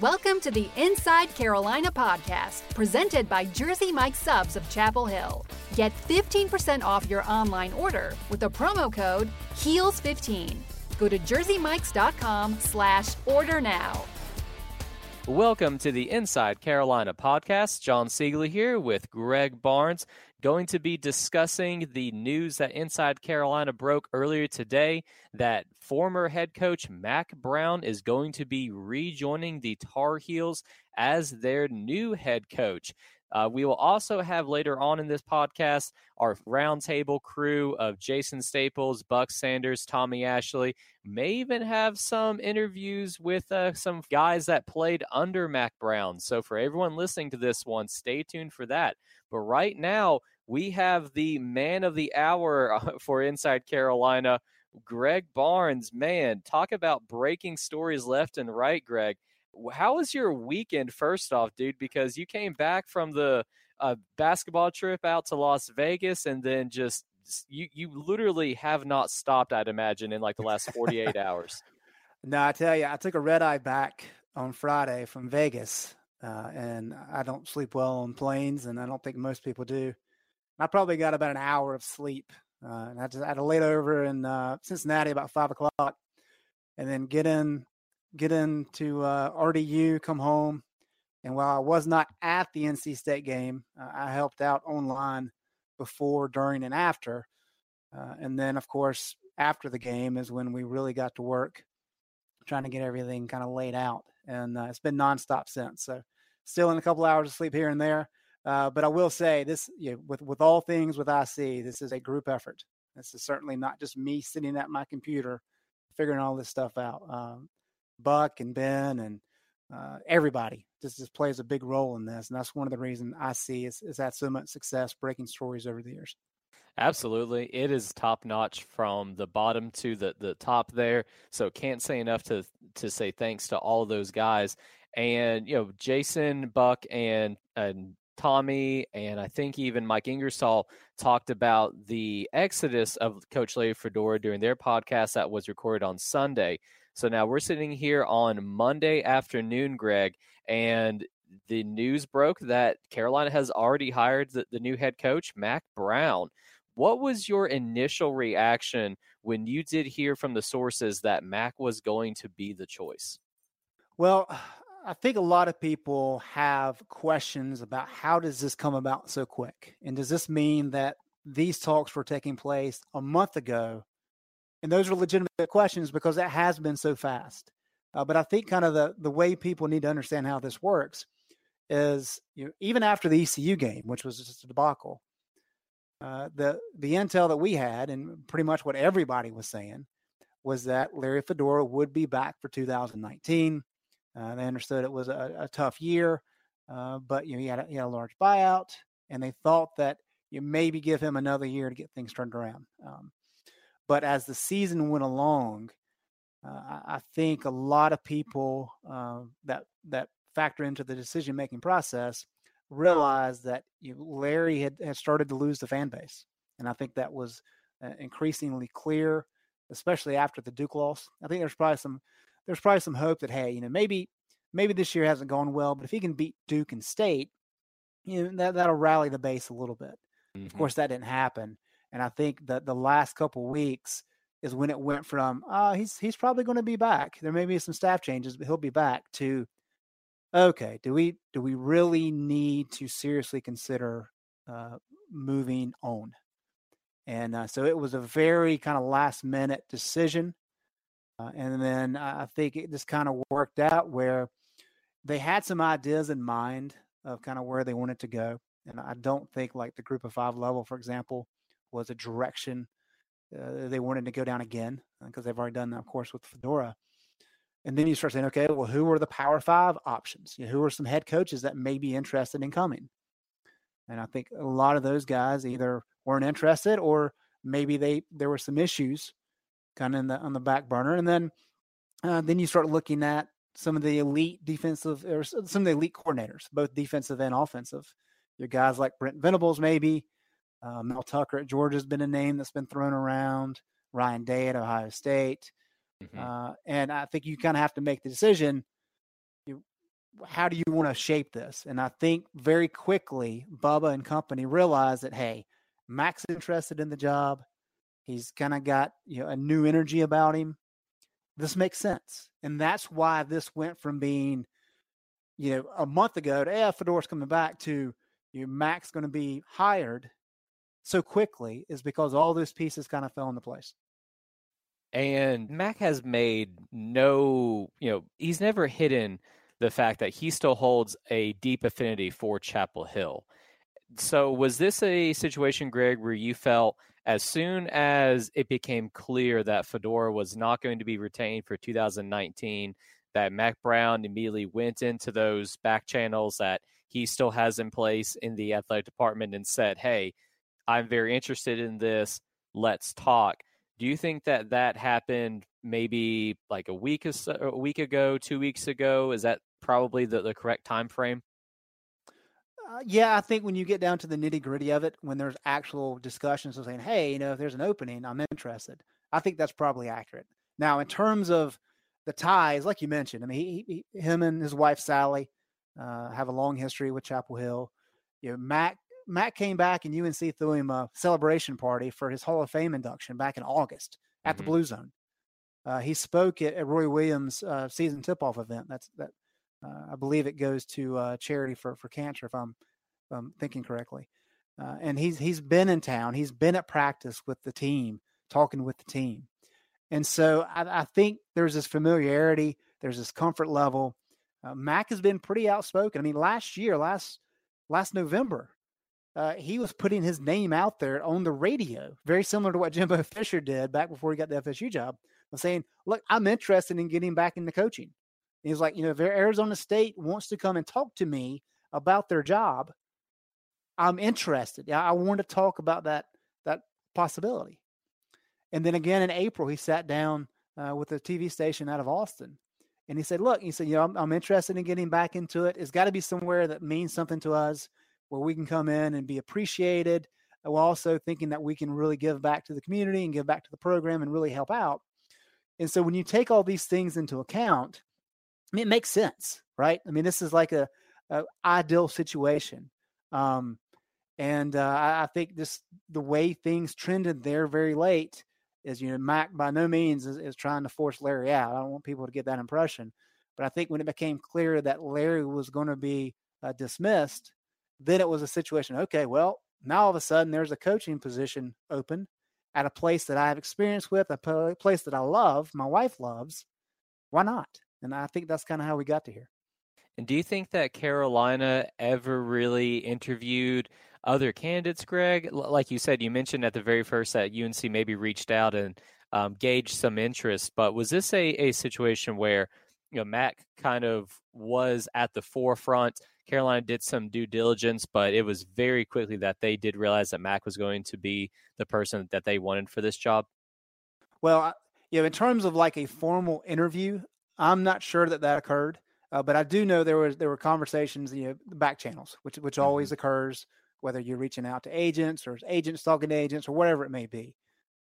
Welcome to the Inside Carolina podcast, presented by Jersey Mike Subs of Chapel Hill. Get 15% off your online order with the promo code HEELS15. Go to jerseymikes.com slash order now. Welcome to the Inside Carolina podcast. John Seiglie here with Greg Barnes, going to be discussing the news that Inside Carolina broke earlier today that former head coach Mack Brown is going to be rejoining the Tar Heels as their new head coach. Uh, we will also have later on in this podcast our roundtable crew of Jason Staples, Buck Sanders, Tommy Ashley. May even have some interviews with uh, some guys that played under Mack Brown. So for everyone listening to this one, stay tuned for that. But right now, we have the man of the hour for Inside Carolina, Greg Barnes. Man, talk about breaking stories left and right, Greg. How was your weekend, first off, dude? Because you came back from the uh, basketball trip out to Las Vegas and then just you you literally have not stopped i'd imagine in like the last 48 hours no i tell you i took a red eye back on friday from vegas uh, and i don't sleep well on planes and i don't think most people do i probably got about an hour of sleep uh, and I, just, I had to lay over in uh, cincinnati about five o'clock and then get in get into uh, RDU, come home, and while I was not at the NC State game, uh, I helped out online before, during, and after. Uh, and then, of course, after the game is when we really got to work trying to get everything kind of laid out. And uh, it's been nonstop since. So, still in a couple hours of sleep here and there. Uh, but I will say this: you know, with with all things with IC, this is a group effort. This is certainly not just me sitting at my computer figuring all this stuff out. Um, Buck and Ben and uh, everybody just, just plays a big role in this. And that's one of the reasons IC is, is had so much success breaking stories over the years. Absolutely. It is top notch from the bottom to the, the top there. So can't say enough to to say thanks to all those guys. And, you know, Jason, Buck, and and Tommy, and I think even Mike Ingersoll talked about the exodus of Coach Larry Fedora during their podcast that was recorded on Sunday. So now we're sitting here on Monday afternoon, Greg, and the news broke that Carolina has already hired the, the new head coach, Mack Brown. What was your initial reaction when you did hear from the sources that Mack was going to be the choice? Well, I think a lot of people have questions about how does this come about so quick? And does this mean that these talks were taking place a month ago and those are legitimate questions because that has been so fast. Uh, but I think kind of the the way people need to understand how this works is you know, even after the ECU game, which was just a debacle, uh, the the intel that we had and pretty much what everybody was saying was that Larry Fedora would be back for 2019. Uh, they understood it was a, a tough year, uh, but you know he had, a, he had a large buyout, and they thought that you maybe give him another year to get things turned around. Um, but as the season went along, uh, I think a lot of people uh, that that factor into the decision making process realized that you know, Larry had, had started to lose the fan base, and I think that was uh, increasingly clear, especially after the Duke loss. I think there's probably some there's probably some hope that hey, you know, maybe maybe this year hasn't gone well, but if he can beat Duke and State, you know, that that'll rally the base a little bit. Mm-hmm. Of course, that didn't happen. And I think that the last couple weeks is when it went from uh, he's he's probably going to be back. There may be some staff changes, but he'll be back to okay. Do we do we really need to seriously consider uh, moving on? And uh, so it was a very kind of last minute decision. Uh, and then I think it just kind of worked out where they had some ideas in mind of kind of where they wanted to go. And I don't think like the group of five level, for example, was a direction uh, they wanted to go down again because uh, they've already done that, of course, with Fedora. And then you start saying, okay, well, who are the Power Five options? You know, who are some head coaches that may be interested in coming? And I think a lot of those guys either weren't interested or maybe they there were some issues kind of in the on the back burner. And then uh, then you start looking at some of the elite defensive or some of the elite coordinators, both defensive and offensive. Your guys like Brent Venables, maybe uh, Mel Tucker at Georgia has been a name that's been thrown around. Ryan Day at Ohio State. Mm-hmm. Uh, and I think you kind of have to make the decision. You, how do you want to shape this? And I think very quickly, Bubba and company realized that, hey, Mack's interested in the job. He's kind of got you know a new energy about him. This makes sense, and that's why this went from being, you know, a month ago to yeah, Fedora's coming back to you know, Mack's going to be hired so quickly is because all those pieces kind of fell into place. And Mack has made no, you know, he's never hidden the fact that he still holds a deep affinity for Chapel Hill. So, was this a situation, Greg, where you felt as soon as it became clear that Fedora was not going to be retained for 2019, that Mack Brown immediately went into those back channels that he still has in place in the athletic department and said, Hey, I'm very interested in this. Let's talk. Do you think that that happened maybe like a week a week ago, two weeks ago? Is that probably the, the correct time frame? Uh, yeah, I think when you get down to the nitty gritty of it, when there's actual discussions of saying, "Hey, you know, if there's an opening, I'm interested," I think that's probably accurate. Now, in terms of the ties, like you mentioned, I mean, he, he him and his wife Sally uh, have a long history with Chapel Hill. You know, Mack Mack came back and UNC threw him a celebration party for his Hall of Fame induction back in August at mm-hmm. the Blue Zone. Uh, he spoke at, at Roy Williams' uh, season tip-off event. That's that. Uh, I believe it goes to uh, charity for for cancer, if I'm, if I'm thinking correctly. Uh, and he's he's been in town. He's been at practice with the team, talking with the team. And so I, I think there's this familiarity. There's this comfort level. Mack has been pretty outspoken. I mean, last year, last last November, uh, he was putting his name out there on the radio, very similar to what Jimbo Fisher did back before he got the FSU job, saying, "Look, I'm interested in getting back into coaching." And he's like, "You know, if Arizona State wants to come and talk to me about their job, I'm interested. I want to talk about that that possibility." And then again in April, he sat down uh, with a TV station out of Austin, and he said, "Look," he said, "You know, I'm, I'm interested in getting back into it. It's got to be somewhere that means something to us." where we can come in and be appreciated while also thinking that we can really give back to the community and give back to the program and really help out. And so when you take all these things into account, I mean, it makes sense, right? I mean, this is like a, a ideal situation. Um, and uh, I, I, think this the way things trended there very late is you know Mack by no means is, is, trying to force Larry out. I don't want people to get that impression, but I think when it became clear that Larry was going to be uh, dismissed, then it was a situation, okay, well, now all of a sudden there's a coaching position open at a place that I have experience with, a place that I love, my wife loves. Why not? And I think that's kind of how we got to here. And do you think that Carolina ever really interviewed other candidates, Greg? Like you said, you mentioned at the very first that UNC maybe reached out and um, gauged some interest, but was this a, a situation where you know Mack kind of was at the forefront? Carolina did some due diligence, but it was very quickly that they did realize that Mack was going to be the person that they wanted for this job. Well, you know, in terms of like a formal interview, I'm not sure that that occurred, uh, but I do know there was there were conversations, you know, back channels, which which mm-hmm. always occurs, whether you're reaching out to agents or agents talking to agents or whatever it may be.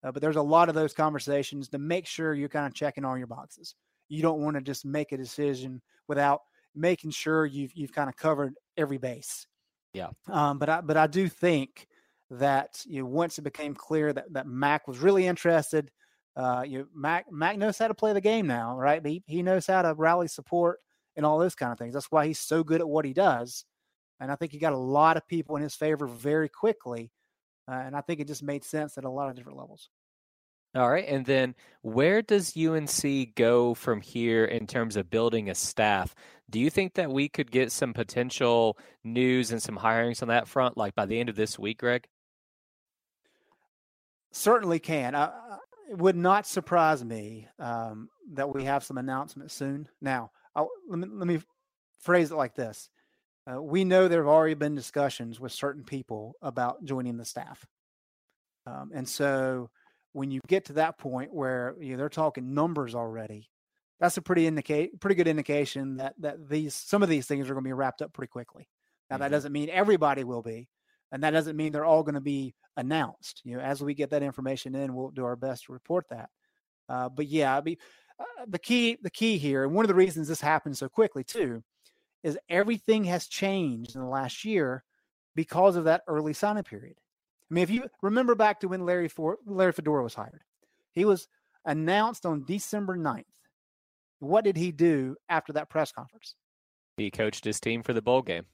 Uh, but there's a lot of those conversations to make sure you're kind of checking all your boxes. You don't want to just make a decision without making sure you've you've kind of covered every base. Yeah. Um, but I but I do think that you know, once it became clear that that Mack was really interested, uh, you know, Mack Mack knows how to play the game now, right? He he knows how to rally support and all those kind of things. That's why he's so good at what he does. And I think he got a lot of people in his favor very quickly. Uh, and I think it just made sense at a lot of different levels. All right. And then where does UNC go from here in terms of building a staff? Do you think that we could get some potential news and some hirings on that front, like by the end of this week, Greg? Certainly can. Uh, it would not surprise me um, that we have some announcements soon. Now, I'll, let, me, let me phrase it like this. Uh, we know there have already been discussions with certain people about joining the staff. Um, and so when you get to that point where you know, they're talking numbers already, that's a pretty indicate pretty good indication that that these some of these things are going to be wrapped up pretty quickly. Now mm-hmm. that doesn't mean everybody will be, and that doesn't mean they're all going to be announced. You know, as we get that information in, we'll do our best to report that. Uh, but yeah, I mean, uh, the key the key here, and one of the reasons this happened so quickly too, is everything has changed in the last year because of that early signing period. I mean, if you remember back to when Larry For- Larry Fedora was hired, he was announced on December 9th. What did he do after that press conference? He coached his team for the bowl game.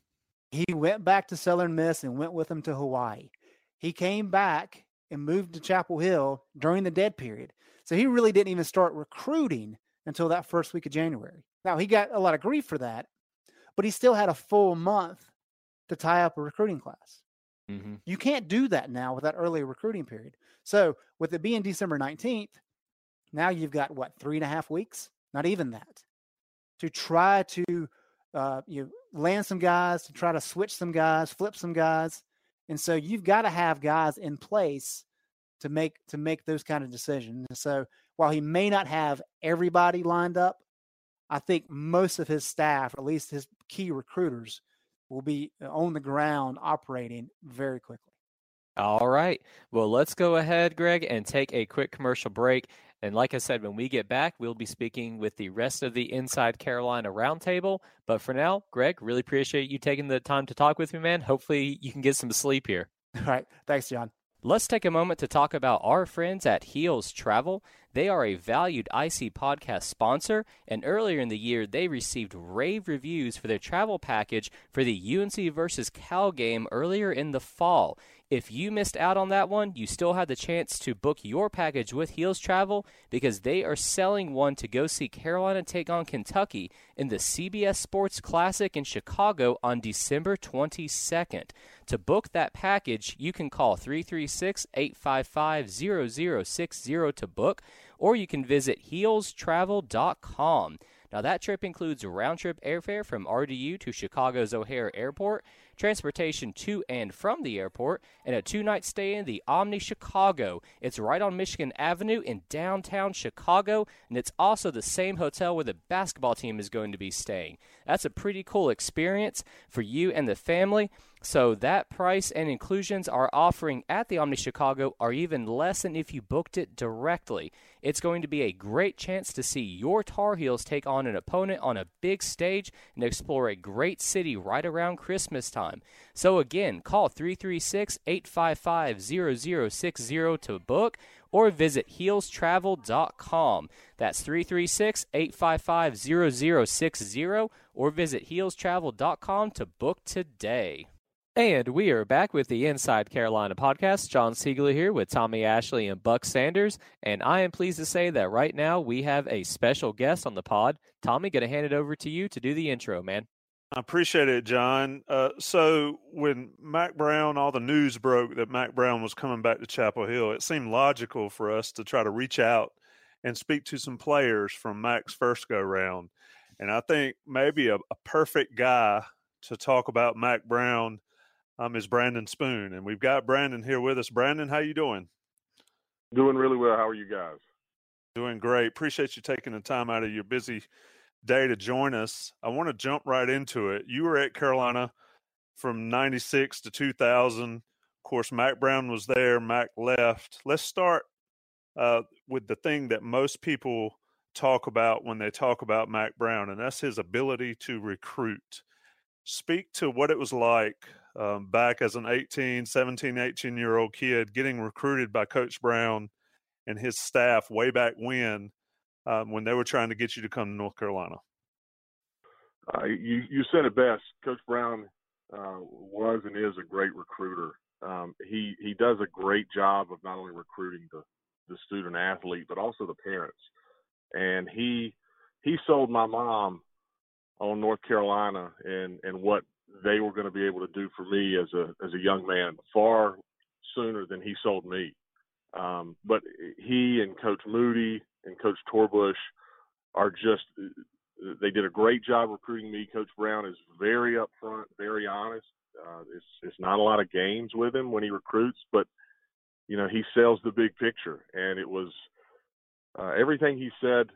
He went back to Southern Miss and went with them to Hawaii. He came back and moved to Chapel Hill during the dead period. So he really didn't even start recruiting until that first week of January. Now, he got a lot of grief for that, but he still had a full month to tie up a recruiting class. Mm-hmm. You can't do that now with that early recruiting period. So, with it being December 19th, now you've got what, three and a half weeks? Not even that to try to uh, you land some guys, to try to switch some guys, flip some guys. And so you've got to have guys in place to make to make those kind of decisions. So while he may not have everybody lined up, I think most of his staff, at least his key recruiters, will be on the ground operating very quickly. All right. Well, let's go ahead, Greg, and take a quick commercial break. And like I said, when we get back, we'll be speaking with the rest of the Inside Carolina Roundtable. But for now, Greg, really appreciate you taking the time to talk with me, man. Hopefully, you can get some sleep here. All right. Thanks, John. Let's take a moment to talk about our friends at Heels Travel. They are a valued IC podcast sponsor, and earlier in the year, they received rave reviews for their travel package for the UNC versus Cal game earlier in the fall. If you missed out on that one, you still have the chance to book your package with Heels Travel because they are selling one to go see Carolina take on Kentucky in the CBS Sports Classic in Chicago on December 22nd. To book that package, you can call 336 855 0060 to book, or you can visit heelstravel.com. Now, that trip includes round trip airfare from RDU to Chicago's O'Hare Airport transportation to and from the airport, and a two night stay in the Omni Chicago. It's right on Michigan Avenue in downtown Chicago, and it's also the same hotel where the basketball team is going to be staying. That's a pretty cool experience for you and the family. So that price and inclusions are offering at the Omni Chicago are even less than if you booked it directly. It's going to be a great chance to see your Tar Heels take on an opponent on a big stage and explore a great city right around Christmas time. So again, call 336-855-0060 to book or visit heelstravel.com. That's 336-855-0060 or visit heelstravel.com to book today. And we are back with the Inside Carolina podcast. John Siegler here with Tommy Ashley and Buck Sanders. And I am pleased to say that right now we have a special guest on the pod. Tommy, going to hand it over to you to do the intro, man. I appreciate it, John. Uh, so when Mack Brown, all the news broke that Mack Brown was coming back to Chapel Hill, it seemed logical for us to try to reach out and speak to some players from Mack's first go round. And I think maybe a, a perfect guy to talk about Mack Brown – um, is Brandon Spoon, and we've got Brandon here with us. Brandon, how you doing? Doing really well. How are you guys? Doing great. Appreciate you taking the time out of your busy day to join us. I want to jump right into it. You were at Carolina from 96 to 2000. Of course, Mack Brown was there, Mack left. Let's start uh, with the thing that most people talk about when they talk about Mack Brown, and that's his ability to recruit. Speak to what it was like um, back as an 18, 17, 18 year old kid getting recruited by Coach Brown and his staff way back when, um, when they were trying to get you to come to North Carolina? Uh, you, you said it best. Coach Brown uh, was and is a great recruiter. Um, he he does a great job of not only recruiting the, the student athlete but also the parents. And he he sold my mom on North Carolina and and what they were going to be able to do for me as a as a young man far sooner than he sold me. Um, but he and Coach Moody and Coach Torbush are just they did a great job recruiting me. Coach Brown is very upfront, very honest. Uh, it's it's not a lot of games with him when he recruits, but you know he sells the big picture, and it was uh, everything he said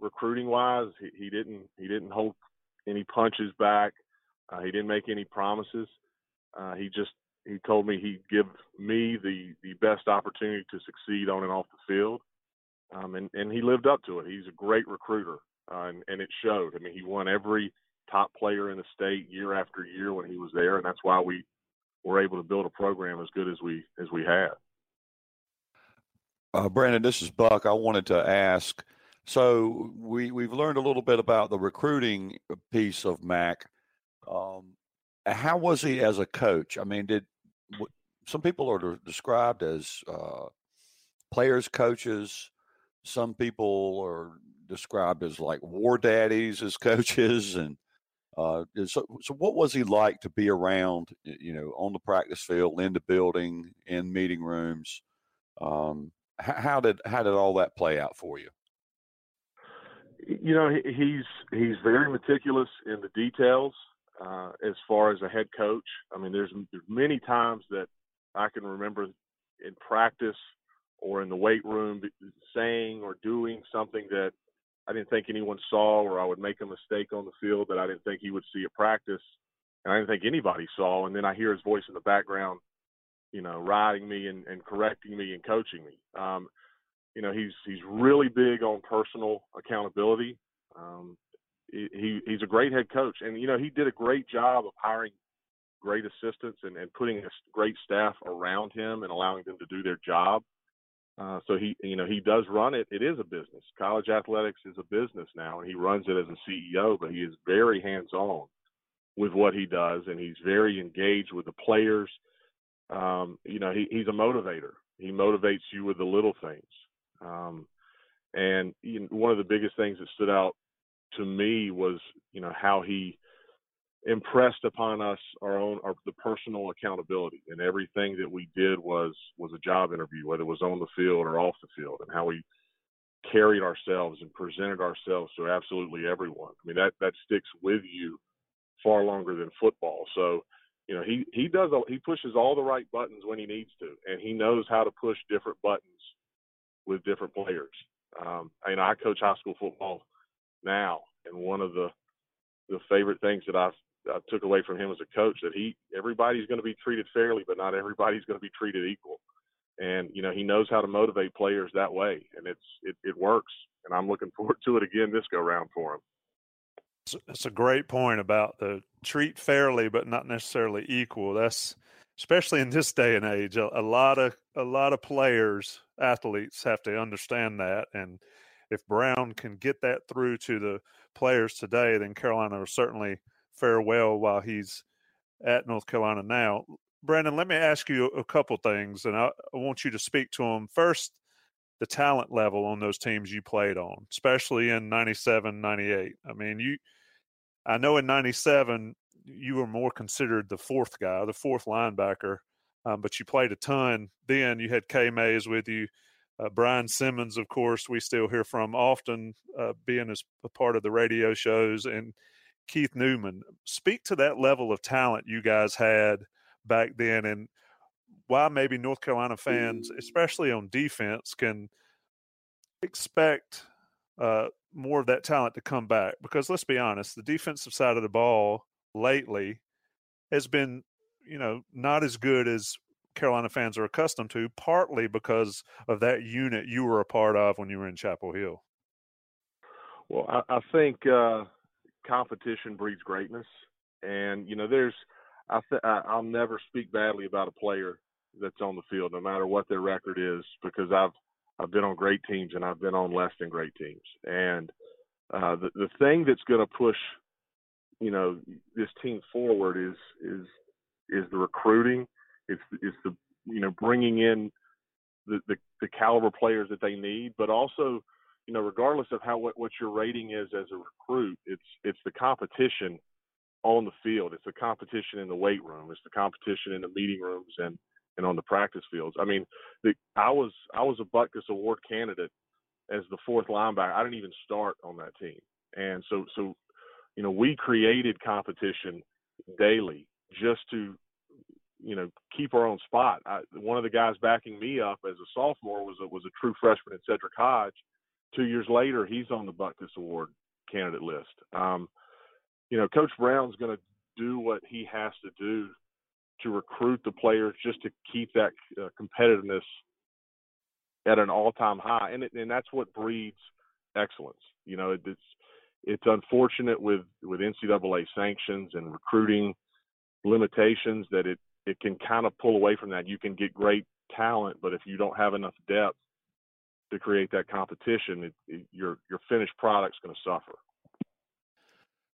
recruiting wise. He, he didn't he didn't hold any punches back. Uh, he didn't make any promises. Uh, he just he told me he'd give me the the best opportunity to succeed on and off the field, um, and and he lived up to it. He's a great recruiter, uh, and and it showed. I mean, he won every top player in the state year after year when he was there, and that's why we were able to build a program as good as we as we had. Uh, Brandon, this is Buck. I wanted to ask. So we we've learned a little bit about the recruiting piece of Mack. Um, how was he as a coach? I mean, did some people are described as uh, players coaches? Some people are described as like war daddies as coaches, and uh, so, so what was he like to be around? You know, on the practice field, in the building, in meeting rooms. Um, how did how did all that play out for you? You know, he's he's very meticulous in the details uh, as far as a head coach. I mean, there's, there's many times that I can remember in practice or in the weight room saying or doing something that I didn't think anyone saw, or I would make a mistake on the field that I didn't think he would see at practice, and I didn't think anybody saw. And then I hear his voice in the background, you know, riding me and, and correcting me and coaching me. Um, you know, he's he's really big on personal accountability. Um, he he's a great head coach, and you know, he did a great job of hiring great assistants and, and putting a great staff around him and allowing them to do their job. Uh, so he, you know, he does run it. It is a business. College athletics is a business now, and he runs it as a CEO. But he is very hands-on with what he does, and he's very engaged with the players. Um, you know, he, he's a motivator. He motivates you with the little things. Um, and you know, one of the biggest things that stood out to me was, you know, how he impressed upon us our own our, the personal accountability and everything that we did was was a job interview whether it was on the field or off the field and how we carried ourselves and presented ourselves to absolutely everyone. I mean that that sticks with you far longer than football. So you know he he does he pushes all the right buttons when he needs to and he knows how to push different buttons with different players. Um know i coach high school football now and one of the the favorite things that I've I took away from him as a coach that he everybody's going to be treated fairly, but not everybody's going to be treated equal. And you know he knows how to motivate players that way, and it's it, it works. And I'm looking forward to it again this go round for him. It's a great point about the treat fairly, but not necessarily equal. That's especially in this day and age. A, a lot of a lot of players, athletes have to understand that, and if Brown can get that through to the players today, then Carolina will certainly fare well while he's at North Carolina now. Brandon, let me ask you a couple things, and I, I want you to speak to them. First, the talent level on those teams you played on, especially in 97, 98. I mean, you, I know in 97, you were more considered the fourth guy, the fourth linebacker, um, but you played a ton. Then you had K Mays with you. Uh, Brian Simmons, of course, we still hear from often, uh, being as a part of the radio shows, and Keith Newman. Speak to that level of talent you guys had back then and why maybe North Carolina fans, especially on defense, can expect uh, more of that talent to come back. Because let's be honest, the defensive side of the ball lately has been, you know, not as good as Carolina fans are accustomed to, partly because of that unit you were a part of when you were in Chapel Hill. Well, I, I think uh, competition breeds greatness, and you know, there's I th- I'll never speak badly about a player that's on the field, no matter what their record is, because I've I've been on great teams and I've been on less than great teams, and uh, the the thing that's going to push, you know, this team forward is is is the recruiting, it's it's the you know bringing in the, the the caliber players that they need, but also you know, regardless of how what, what your rating is as a recruit, it's it's the competition on the field. It's the competition in the weight room. It's the competition in the meeting rooms and and on the practice fields. I mean, the, I was I was a Butkus Award candidate as the fourth linebacker. I didn't even start on that team, and so so you know we created competition daily just to you know keep our own spot. I, one of the guys backing me up as a sophomore was a, was a true freshman in Sedrick Hodge two years later, he's on the Butkus Award candidate list. Um, you know, Coach Brown's going to do what he has to do to recruit the players just to keep that uh, competitiveness at an all-time high, and it, and that's what breeds excellence. You know, it's it's unfortunate with with NCAA sanctions and recruiting limitations that it it can kind of pull away from that. You can get great talent, but if you don't have enough depth to create that competition, it, it, your your finished product's going to suffer.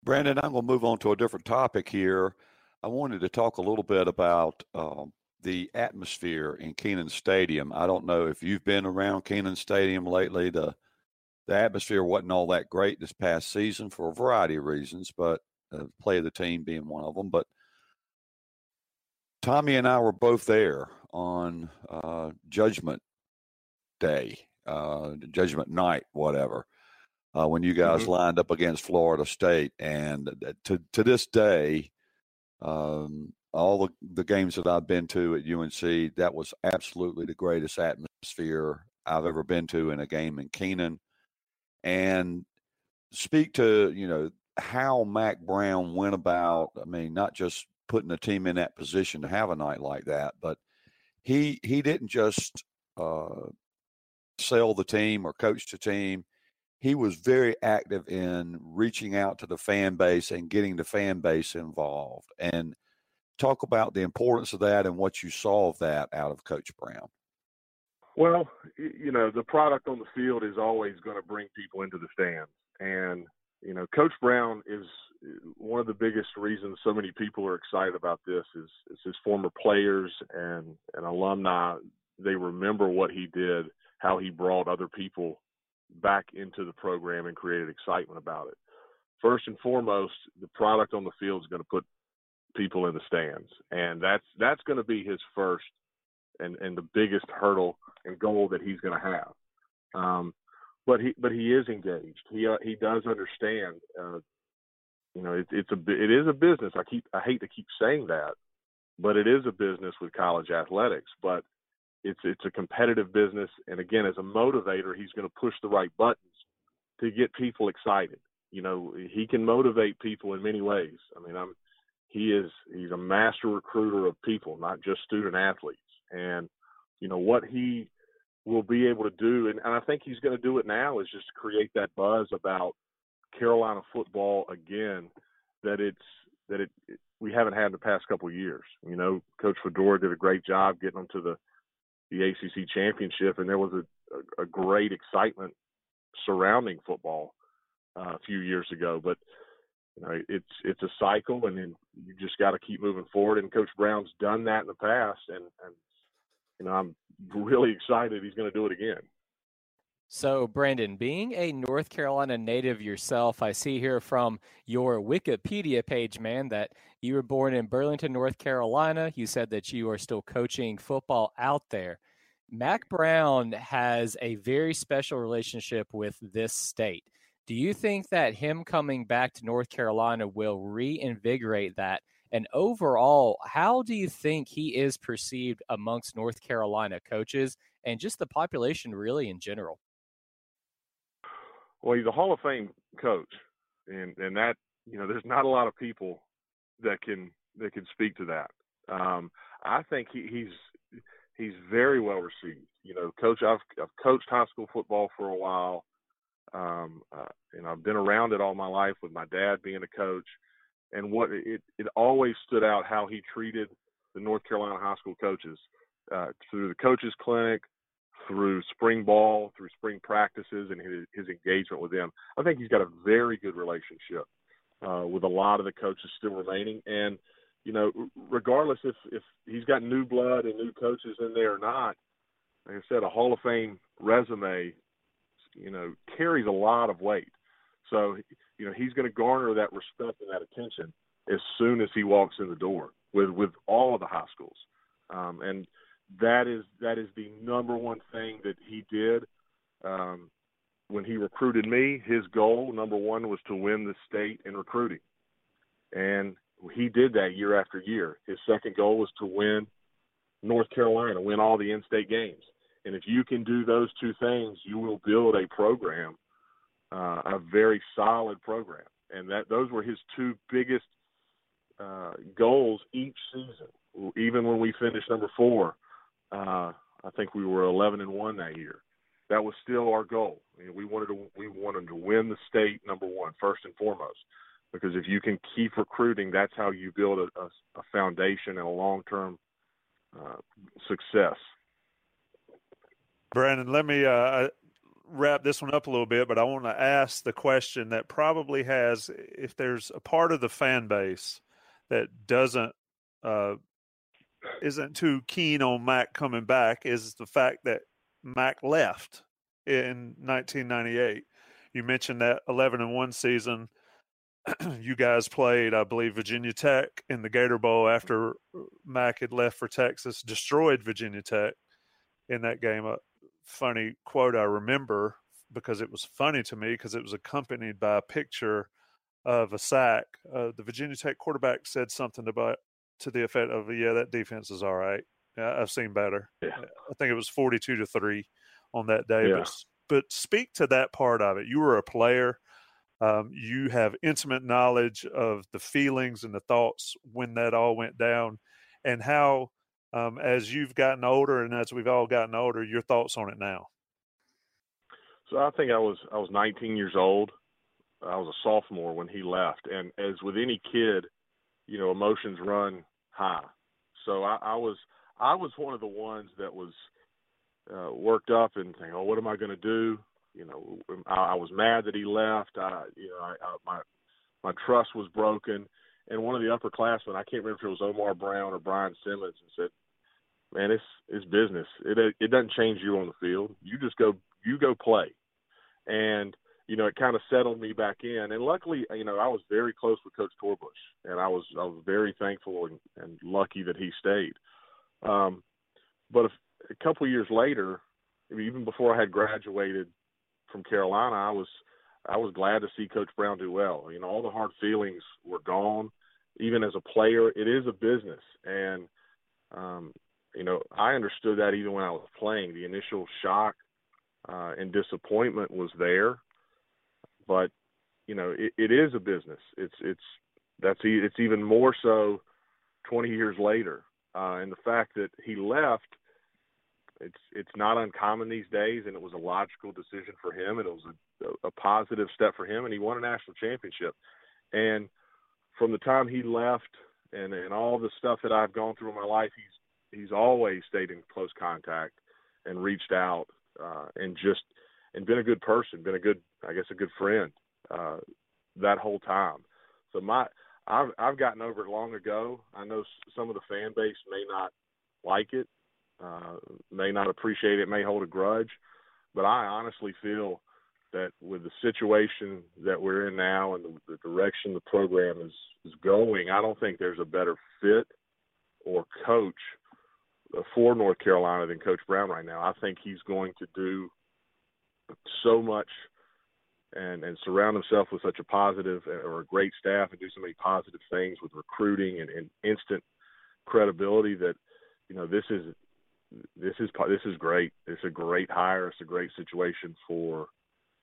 Brandon, I'm going to move on to a different topic here. I wanted to talk a little bit about um, the atmosphere in Kenan Stadium. I don't know if you've been around Kenan Stadium lately. The the atmosphere wasn't all that great this past season for a variety of reasons, but uh, play of the team being one of them. But Tommy and I were both there on uh, Judgment Day, uh, Judgment Night, whatever, uh, when you guys mm-hmm. lined up against Florida State. And to to this day, um, all the, the games that I've been to at UNC, that was absolutely the greatest atmosphere I've ever been to in a game in Kenan and speak to you know how Mack Brown went about. I mean, not just putting a team in that position to have a night like that, but he he didn't just uh, sell the team or coach the team. He was very active in reaching out to the fan base and getting the fan base involved. And talk about the importance of that and what you saw of that out of Coach Brown. Well, you know, the product on the field is always going to bring people into the stands. And, you know, Coach Brown is uh, one of the biggest reasons so many people are excited about this is, is his former players and, and alumni. They remember what he did, how he brought other people back into the program and created excitement about it. First and foremost, the product on the field is going to put people in the stands, and that's that's going to be his first and and the biggest hurdle and goal that he's going to have. Um, but he but he is engaged. He uh, he does understand. Uh, you know, it, it's a it is a business. I keep I hate to keep saying that, but it is a business with college athletics. But it's it's a competitive business, and again, as a motivator, he's going to push the right buttons to get people excited. You know, he can motivate people in many ways. I mean, I'm he is he's a master recruiter of people, not just student athletes. And you know what he will be able to do, and, and I think he's going to do it now, is just create that buzz about Carolina football again. That it's that it, we haven't had in the past couple of years. You know, Coach Fedora did a great job getting them to the the ACC championship, and there was a, a, great excitement surrounding football uh, a few years ago. But you know, it's it's a cycle, and then you just got to keep moving forward. And Coach Brown's done that in the past, and, and you know, I'm really excited he's going to do it again. So, Brandon, being a North Carolina native yourself, I see here from your Wikipedia page, man, that you were born in Burlington, North Carolina. You said that you are still coaching football out there. Mack Brown has a very special relationship with this state. Do you think that him coming back to North Carolina will reinvigorate that? And overall, how do you think he is perceived amongst North Carolina coaches and just the population really in general? Well, he's a Hall of Fame coach, and and that you know, there's not a lot of people that can that can speak to that. Um, I think he, he's he's very well received. You know, coach, I've, I've coached high school football for a while. Um, uh, and I've been around it all my life with my dad being a coach and what it it always stood out how he treated the North Carolina high school coaches uh, through the coaches clinic, through spring ball, through spring practices, and his, his engagement with them. I think he's got a very good relationship uh, with a lot of the coaches still remaining, and you know, regardless if if he's got new blood and new coaches in there or not, like I said, a Hall of Fame resume, you know, carries a lot of weight. So you know he's going to garner that respect and that attention as soon as he walks in the door with with all of the high schools, um, and that is that is the number one thing that he did um, when he recruited me. His goal number one was to win the state in recruiting, and he did that year after year. His second goal was to win North Carolina, win all the in-state games. And if you can do those two things, you will build a program uh, a very solid program, and that those were his two biggest uh, goals each season. Even when we finished number four, uh, I think we were 11 and one that year. that was still our goal. We wanted to we wanted to win the state number one first and foremost, because if you can keep recruiting, that's how you build a, a, a foundation and a long term uh, success. Brandon, let me uh, wrap this one up a little bit, but I want to ask the question that probably has, if there's a part of the fan base that doesn't uh, isn't too keen on Mack coming back, is the fact that Mack left in 1998. You mentioned that 11 and one season. you guys played, I believe, Virginia Tech in the Gator Bowl after Mack had left for Texas, destroyed Virginia Tech in that game. A funny quote I remember because it was funny to me because it was accompanied by a picture of a sack. Uh, the Virginia Tech quarterback said something about to the effect of, "Yeah, that defense is all right. I've seen better." Yeah. I think it was forty-two to three on that day. Yeah. But but speak to that part of it. You were a player. Um, you have intimate knowledge of the feelings and the thoughts when that all went down, and how, um, as you've gotten older and as we've all gotten older, your thoughts on it now. So I think I was I was 19 years old. I was a sophomore when he left, and as with any kid, you know, emotions run high. So I, I was I was one of the ones that was uh, worked up and saying, "Oh, what am I going to do?" You know, I, I was mad that he left. I, you know, I, I, my my trust was broken. And one of the upperclassmen, I can't remember if it was Omar Brown or Brian Simmons, and said, "Man, it's it's business. It it doesn't change you on the field. You just go you go play." And you know, it kind of settled me back in. And luckily, you know, I was very close with Coach Torbush, and I was I was very thankful and, and lucky that he stayed. Um, but if, a couple years later, even before I had graduated from Carolina, I was I was glad to see Coach Brown do well. You know, all the hard feelings were gone. Even as a player, it is a business, and um, you know, I understood that even when I was playing. The initial shock uh, and disappointment was there, but you know, it, it is a business. It's it's that's it's even more so 20 years later, uh, and the fact that he left it's it's not uncommon these days, and it was a logical decision for him, and it was a, a positive step for him, and he won a national championship. And from the time he left, and and all the stuff that I've gone through in my life, he's he's always stayed in close contact and reached out uh, and just and been a good person, been a good I guess a good friend uh, that whole time. So my I've I've gotten over it long ago. I know some of the fan base may not like it, uh, may not appreciate it, may hold a grudge, but I honestly feel that with the situation that we're in now and the, the direction the program is is going, I don't think there's a better fit or coach for North Carolina than Coach Brown right now. I think he's going to do so much and and surround himself with such a positive or a great staff and do so many positive things with recruiting and, and instant credibility that you know this is this is this is great. It's a great hire. It's a great situation for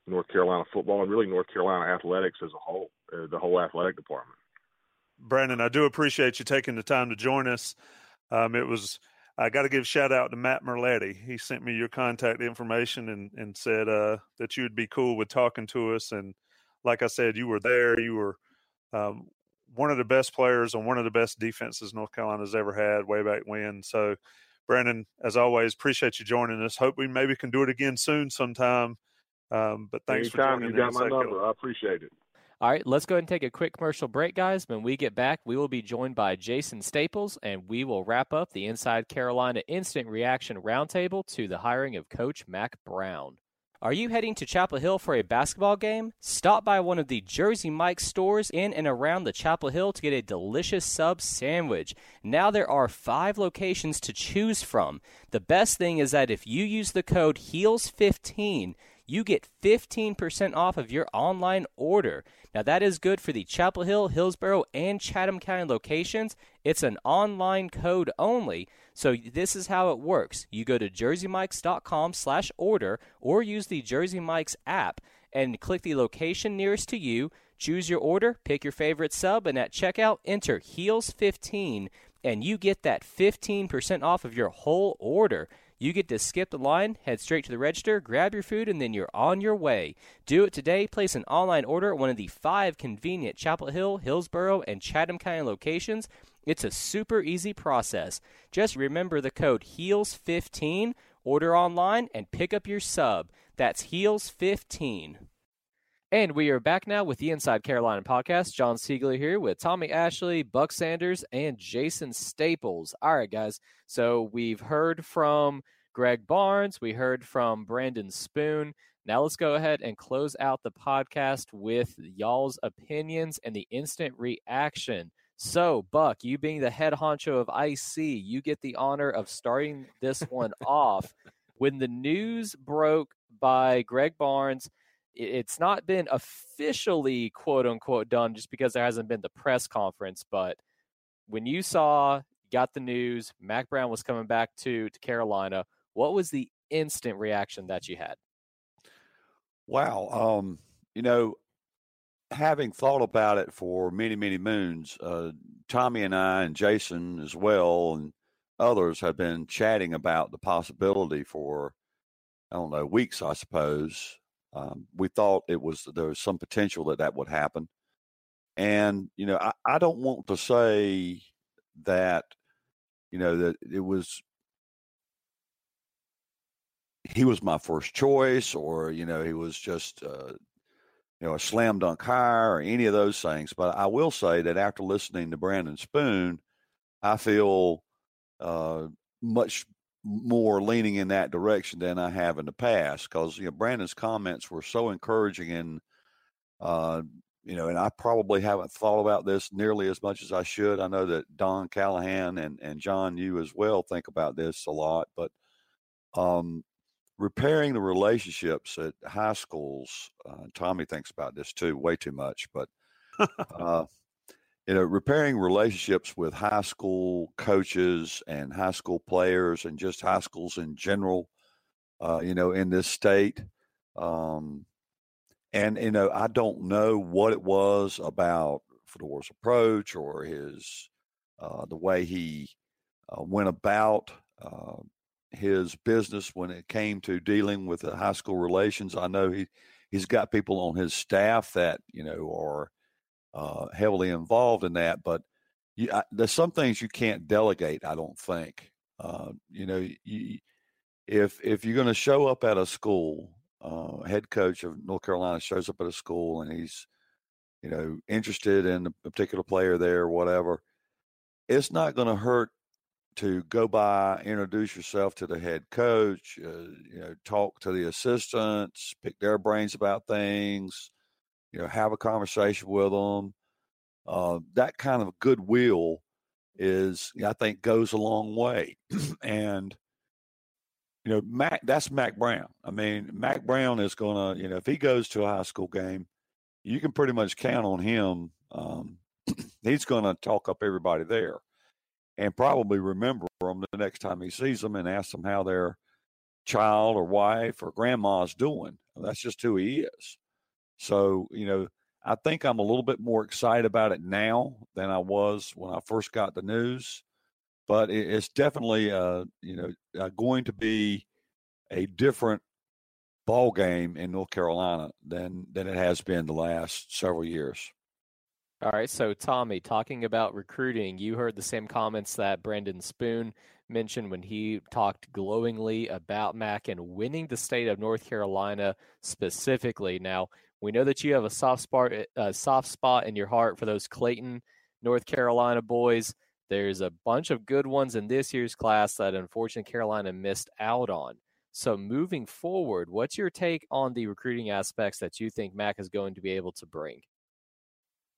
North Carolina football and really North Carolina athletics as a whole, uh, the whole athletic department. Brandon, I do appreciate you taking the time to join us. Um, it was I got to give shout out to Matt Merletti. He sent me your contact information and and said uh, that you would be cool with talking to us. And like I said, you were there. You were um, one of the best players on one of the best defenses North Carolina's ever had way back when. So Brandon, as always, appreciate you joining us. Hope we maybe can do it again soon sometime. Um, but thanks Anytime for joining you got my number. I appreciate it. All right, let's go ahead and take a quick commercial break, guys. When we get back, we will be joined by Jason Staples, and we will wrap up the Inside Carolina Instant Reaction Roundtable to the hiring of Coach Mack Brown. Are you heading to Chapel Hill for a basketball game? Stop by one of the Jersey Mike's stores in and around the Chapel Hill to get a delicious sub sandwich. Now there are five locations to choose from. The best thing is that if you use the code HEELS15, you get 15% off of your online order. Now, that is good for the Chapel Hill, Hillsborough, and Chatham County locations. It's an online code only. So this is how it works. You go to jerseymikes.com slash order or use the Jersey Mikes app and click the location nearest to you. Choose your order, pick your favorite sub, and at checkout, enter HEELS15 and you get that 15% off of your whole order. You get to skip the line, head straight to the register, grab your food, and then you're on your way. Do it today. Place an online order at one of the five convenient Chapel Hill, Hillsborough, and Chatham County locations. It's a super easy process. Just remember the code HEELS15, order online, and pick up your sub. That's HEELS15. And we are back now with the Inside Carolina podcast. John Siegler here with Tommy Ashley, Buck Sanders, and Jason Staples. All right, guys. So we've heard from Greg Barnes, we heard from Brandon Spoon. Now let's go ahead and close out the podcast with y'all's opinions and the instant reaction. So, Buck, you being the head honcho of IC, you get the honor of starting this one off. When the news broke by Greg Barnes it's not been officially quote unquote done just because there hasn't been the press conference. But when you saw, got the news, Mack Brown was coming back to to Carolina, what was the instant reaction that you had? Wow, um, you know, having thought about it for many many moons, uh, Tommy and I and Jason as well and others have been chatting about the possibility for I don't know weeks, I suppose, um, we thought it was there was some potential that that would happen, and you know I, I don't want to say that you know that it was he was my first choice or you know he was just uh, you know a slam dunk hire or any of those things. But i will say that after listening to brandon spoon i feel uh, much more leaning in that direction than I have in the past because you know Brandon's comments were so encouraging and uh, you know, and I probably haven't thought about this nearly as much as I should. I know that Don Callahan and and John, you as well, think about this a lot, but um, repairing the relationships at high schools. Uh, Tommy thinks about this too, way too much, but uh, you know, repairing relationships with high school coaches and high school players and just high schools in general, uh, you know, in this state. Um, and, you know, I don't know what it was about Fedora's approach or his, uh, the way he uh, went about uh, his business when it came to dealing with the high school relations. I know he, he's got people on his staff that, you know, are, uh, heavily involved in that. But you, I, there's some things you can't delegate. I don't think. Uh, you know, you, if if you're going to show up at a school, uh, head coach of North Carolina shows up at a school and he's, you know, interested in a particular player there, or whatever. It's not going to hurt to go by, introduce yourself to the head coach, uh, you know, talk to the assistants, pick their brains about things, you know, have a conversation with them. Uh, that kind of goodwill is, I think, goes a long way. and you know, Mack, that's Mack Brown. I mean, Mack Brown is going to, you know, if he goes to a high school game, you can pretty much count on him. Um, he's going to talk up everybody there and probably remember them the next time he sees them and ask them how their child or wife or grandma's doing. That's just who he is. So, you know, I think I'm a little bit more excited about it now than I was when I first got the news. But it's definitely, uh, you know, uh, going to be a different ball game in North Carolina than than it has been the last several years. All right, so Tommy, talking about recruiting, you heard the same comments that Brandon Spoon mentioned when he talked glowingly about Mack and winning the state of North Carolina specifically. Now, we know that you have a soft spot, a uh, soft spot in your heart for those Clayton, North Carolina boys. There's a bunch of good ones in this year's class that unfortunately Carolina missed out on. So moving forward, what's your take on the recruiting aspects that you think Mack is going to be able to bring?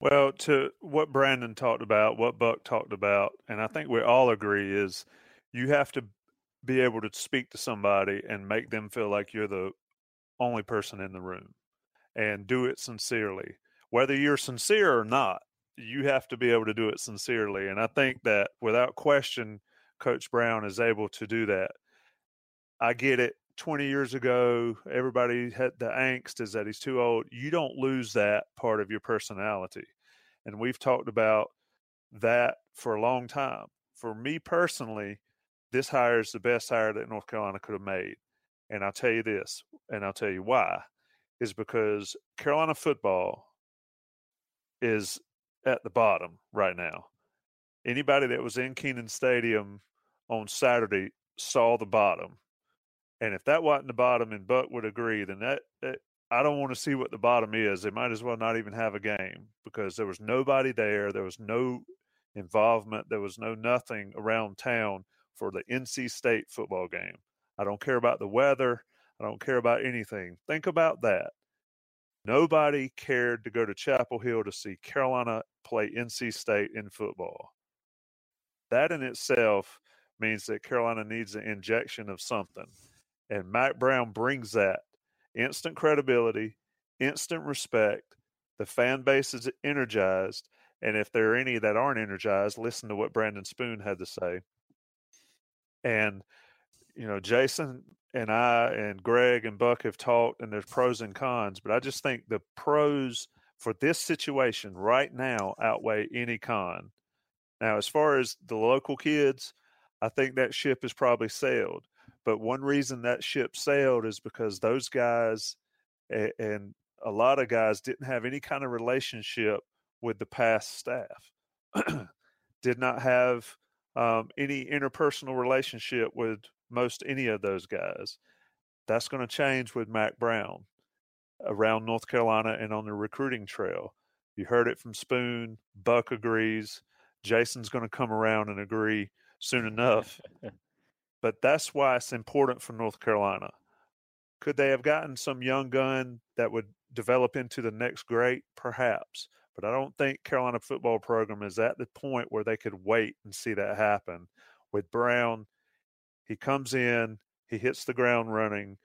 Well, to what Brandon talked about, what Buck talked about, and I think we all agree is you have to be able to speak to somebody and make them feel like you're the only person in the room and do it sincerely. Whether you're sincere or not, you have to be able to do it sincerely. And I think that without question, Coach Brown is able to do that. I get it. 20 years ago, everybody had the angst is that he's too old. You don't lose that part of your personality. And we've talked about that for a long time. For me personally, this hire is the best hire that North Carolina could have made. And I'll tell you this, and I'll tell you why, is because Carolina football is at the bottom right now. Anybody that was in Kenan Stadium on Saturday saw the bottom. And if that wasn't the bottom, and Buck would agree, then that, that I don't want to see what the bottom is. They might as well not even have a game because there was nobody there. There was no involvement. There was no nothing around town for the NC State football game. I don't care about the weather. I don't care about anything. Think about that. Nobody cared to go to Chapel Hill to see Carolina play NC State in football. That in itself means that Carolina needs an injection of something. And Mack Brown brings that instant credibility, instant respect. The fan base is energized. And if there are any that aren't energized, listen to what Brandon Spoon had to say. And, you know, Jason and I and Greg and Buck have talked, and there's pros and cons, but I just think the pros for this situation right now outweigh any con. Now, as far as the local kids, I think that ship has probably sailed. But one reason that ship sailed is because those guys and a lot of guys didn't have any kind of relationship with the past staff, did not have um, any interpersonal relationship with most any of those guys. That's going to change with Mack Brown around North Carolina and on the recruiting trail. You heard it from Spoon. Buck agrees. Jason's going to come around and agree soon enough. but that's why it's important for North Carolina. Could they have gotten some young gun that would develop into the next great? Perhaps. But I don't think Carolina football program is at the point where they could wait and see that happen. With Brown, he comes in, he hits the ground running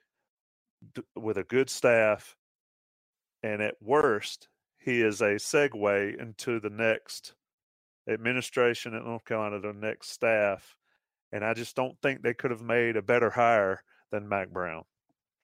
with a good staff, and at worst, he is a segue into the next administration at North Carolina, the next staff. And I just don't think they could have made a better hire than Mack Brown.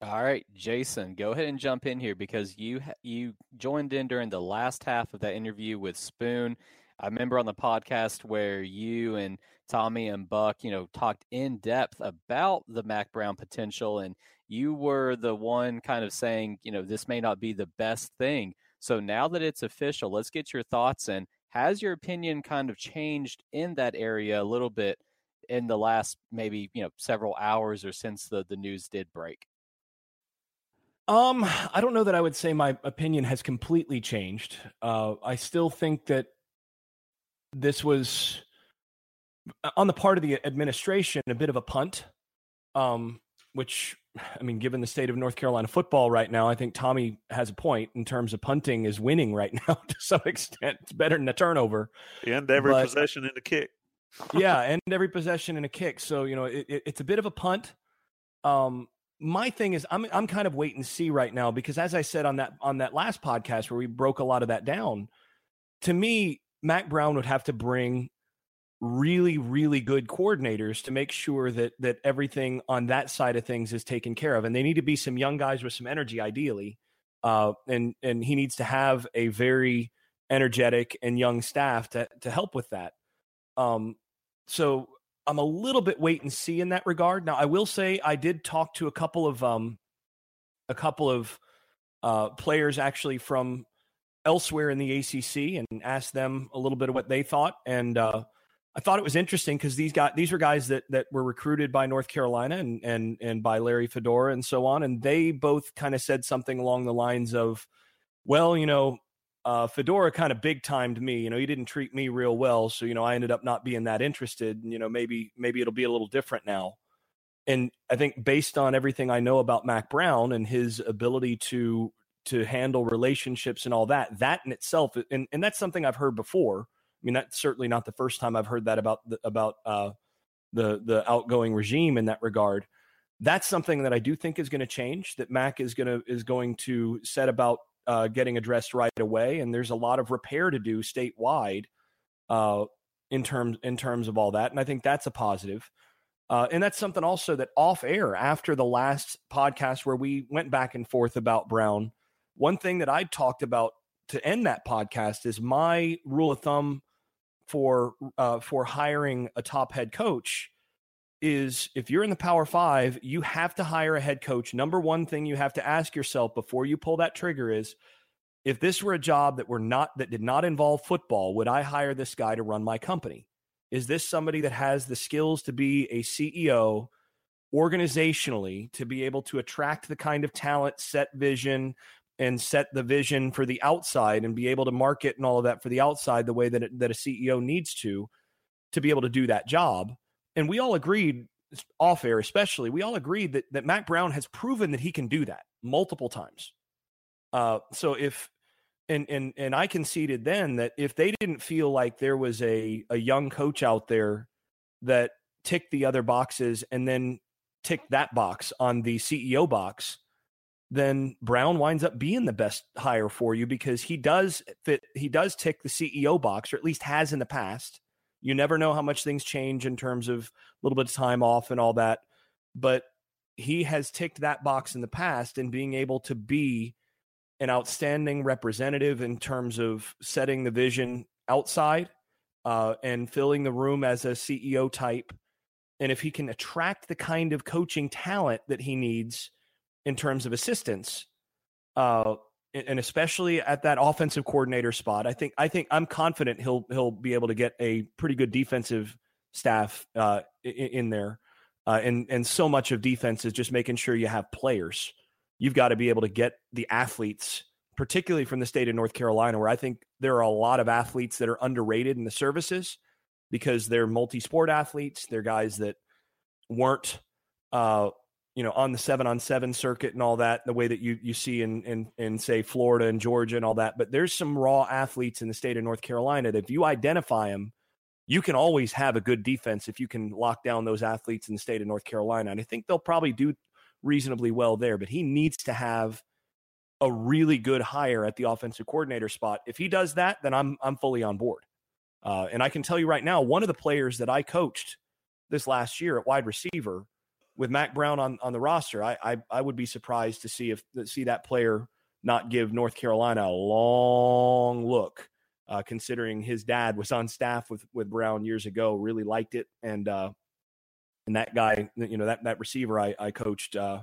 All right, Jason, go ahead and jump in here because you you joined in during the last half of that interview with Spoon. I remember on the podcast where you and Tommy and Buck, you know, talked in depth about the Mack Brown potential, and you were the one kind of saying, you know, this may not be the best thing. So now that it's official, let's get your thoughts and has your opinion kind of changed in that area a little bit in the last maybe you know several hours or since the the news did break? Um, I don't know that I would say my opinion has completely changed. Uh, I still think that this was on the part of the administration a bit of a punt. Um, which I mean, given the state of North Carolina football right now, I think Tommy has a point in terms of punting is winning right now to some extent. It's better than a turnover. And every but, possession in a kick. yeah, and every possession in a kick. So you know, it, it, it's a bit of a punt. Um, my thing is I'm I'm kind of wait and see right now because as I said on that on that last podcast where we broke a lot of that down, to me, Mack Brown would have to bring really really good coordinators to make sure that that everything on that side of things is taken care of and they need to be some young guys with some energy ideally uh, and and he needs to have a very energetic and young staff to to help with that um so I'm a little bit wait and see in that regard. Now, I will say I did talk to a couple of um, a couple of uh, players actually from elsewhere in the ACC and asked them a little bit of what they thought. And uh, I thought it was interesting because these guys these were guys that that were recruited by North Carolina and and and by Larry Fedora and so on, and they both kind of said something along the lines of, "Well, you know, uh, Fedora kind of big timed me. You know, he didn't treat me real well, so you know I ended up not being that interested. And, You know, maybe maybe it'll be a little different now. And I think based on everything I know about Mack Brown and his ability to to handle relationships and all that, that in itself, and and that's something I've heard before. I mean, that's certainly not the first time I've heard that about the, about uh, the the outgoing regime in that regard. That's something that I do think is going to change. That Mack is going to is going to set about uh, getting addressed right away, and there's a lot of repair to do statewide uh, in terms in terms of all that, and I think that's a positive. Uh, and that's something also that off air after the last podcast where we went back and forth about Brown. One thing that I talked about to end that podcast is my rule of thumb for uh, for hiring a top head coach is if you're in the Power Five, you have to hire a head coach. Number one thing you have to ask yourself before you pull that trigger is if this were a job that were not that did not involve football, would I hire this guy to run my company? Is this somebody that has the skills to be a CEO organizationally to be able to attract the kind of talent, set vision, and set the vision for the outside and be able to market and all of that for the outside the way that it, that a CEO needs to to be able to do that job. And we all agreed off air, especially, we all agreed that that Mack Brown has proven that he can do that multiple times. Uh, so if and and and I conceded then that if they didn't feel like there was a a young coach out there that ticked the other boxes and then ticked that box on the CEO box, then Brown winds up being the best hire for you because he does fit he does tick the CEO box or at least has in the past. You never know how much things change in terms of a little bit of time off and all that, but he has ticked that box in the past and being able to be an outstanding representative in terms of setting the vision outside uh, and filling the room as a CEO type. And if he can attract the kind of coaching talent that he needs in terms of assistance, uh, and especially at that offensive coordinator spot, I think I think I'm confident he'll he'll be able to get a pretty good defensive staff uh, in, in, there. Uh, and and so much of defense is just making sure you have players you've got to be able to get the athletes, particularly from the state of North Carolina, where I think there are a lot of athletes that are underrated in the services because they're multi-sport athletes. They're guys that weren't, uh, you know, on the seven on seven circuit and all that, the way that you you see in in in say Florida and Georgia and all that. But there's some raw athletes in the state of North Carolina that if you identify them, you can always have a good defense if you can lock down those athletes in the state of North Carolina. And I think they'll probably do reasonably well there, but he needs to have a really good hire at the offensive coordinator spot. If he does that, then I'm I'm fully on board. Uh, and I can tell you right now, one of the players that I coached this last year at wide receiver with Mack Brown on, on the roster, I, I, I would be surprised to see if see that player not give North Carolina a long look, uh, considering his dad was on staff with with Brown years ago, really liked it, and uh, and that guy, you know, that that receiver I, I coached uh,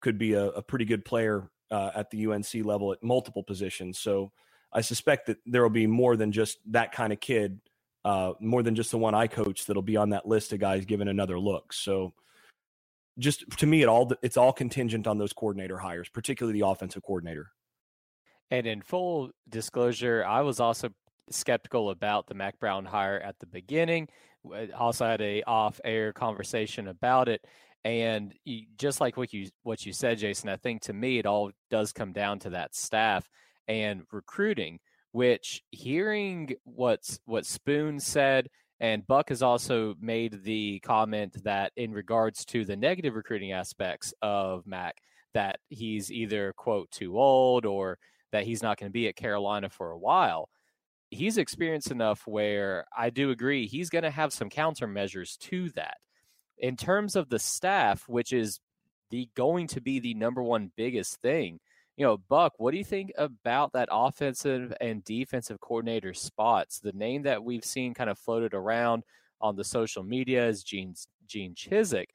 could be a, a, pretty good player uh, at the UNC level at multiple positions. So I suspect that there will be more than just that kind of kid, uh, more than just the one I coached that'll be on that list of guys given another look. So just to me, it all it's all contingent on those coordinator hires, particularly the offensive coordinator. And in full disclosure, I was also skeptical about the Mack Brown hire at the beginning. Also had a off-air conversation about it, and just like what you what you said, Jason, I think to me it all does come down to that staff and recruiting. Which hearing what's what Spoon said, and Buck has also made the comment that in regards to the negative recruiting aspects of Mack, that he's either quote too old or that he's not going to be at Carolina for a while he's experienced enough where I do agree he's going to have some countermeasures to that. In terms of the staff, which is the going to be the number one biggest thing, you know, Buck, what do you think about that offensive and defensive coordinator spots? The name that we've seen kind of floated around on the social media is Gene Gene Chizik,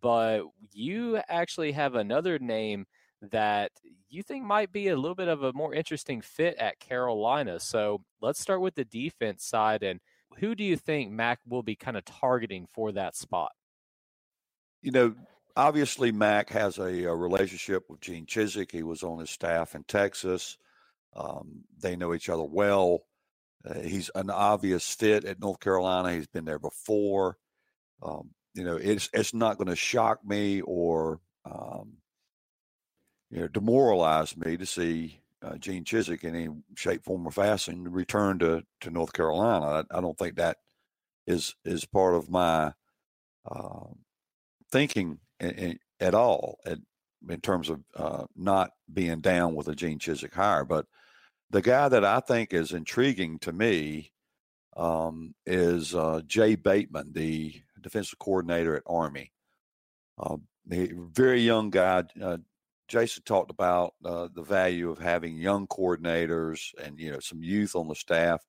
but you actually have another name that you think might be a little bit of a more interesting fit at Carolina. So let's start with the defense side. And who do you think Mack will be kind of targeting for that spot? You know, obviously, Mack has a, a relationship with Gene Chizik. He was on his staff in Texas. Um, they know each other well. Uh, he's an obvious fit at North Carolina. He's been there before. Um, you know, it's it's not going to shock me or um, you know, demoralized me to see uh, Gene Chizik in any shape, form, or fashion return to, to North Carolina. I, I don't think that is is part of my uh, thinking in, in, at all at, in terms of uh, not being down with a Gene Chizik hire. But the guy that I think is intriguing to me um, is uh, Jay Bateman, the defensive coordinator at Army. Uh, very young guy, uh, Jason talked about uh, the value of having young coordinators and you know some youth on the staff.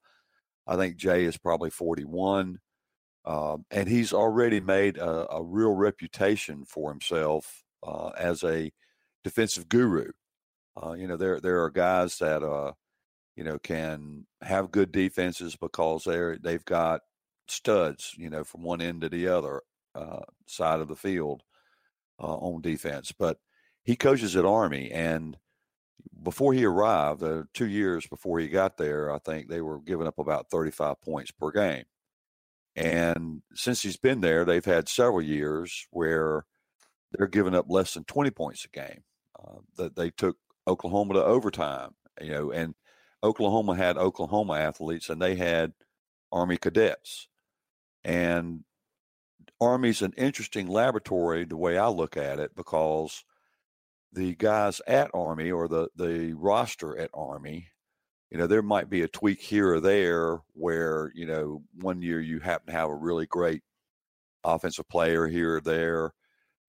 I think Jay is probably 41. Um, and he's already made a, a real reputation for himself uh, as a defensive guru. Uh, you know, there there are guys that uh, you know can have good defenses because they're they've got studs, you know, from one end to the other uh, side of the field uh, on defense. But he coaches at Army, and before he arrived, uh, two years before he got there, I think they were giving up about 35 points per game. And since he's been there, they've had several years where they're giving up less than 20 points a game. Uh, that they took Oklahoma to overtime, you know, and Oklahoma had Oklahoma athletes and they had Army cadets. And Army's an interesting laboratory, the way I look at it, because the guys at Army or the, the roster at Army, you know, there might be a tweak here or there where, you know, one year you happen to have a really great offensive player here or there.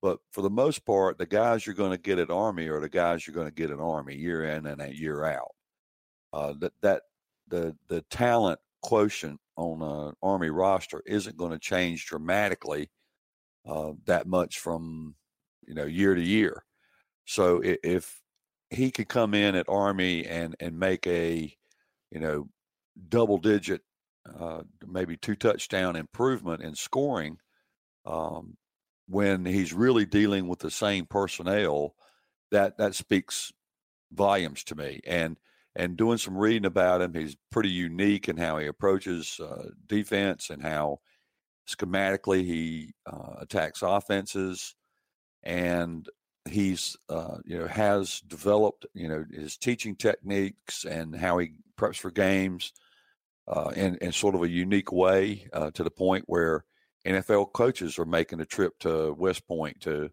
But for the most part, the guys you're going to get at Army are the guys you're going to get at Army year in and a year out. Uh, that that the the talent quotient on an Army roster isn't going to change dramatically uh, that much from you know year to year. So if he could come in at Army and and make a you know double digit, uh, maybe two touchdown improvement in scoring, um, when he's really dealing with the same personnel, that that speaks volumes to me. And and doing some reading about him, he's pretty unique in how he approaches uh, defense and how schematically he uh, attacks offenses. And he's uh, you know has developed you know his teaching techniques and how he preps for games uh, in in sort of a unique way uh, to the point where NFL coaches are making a trip to West Point to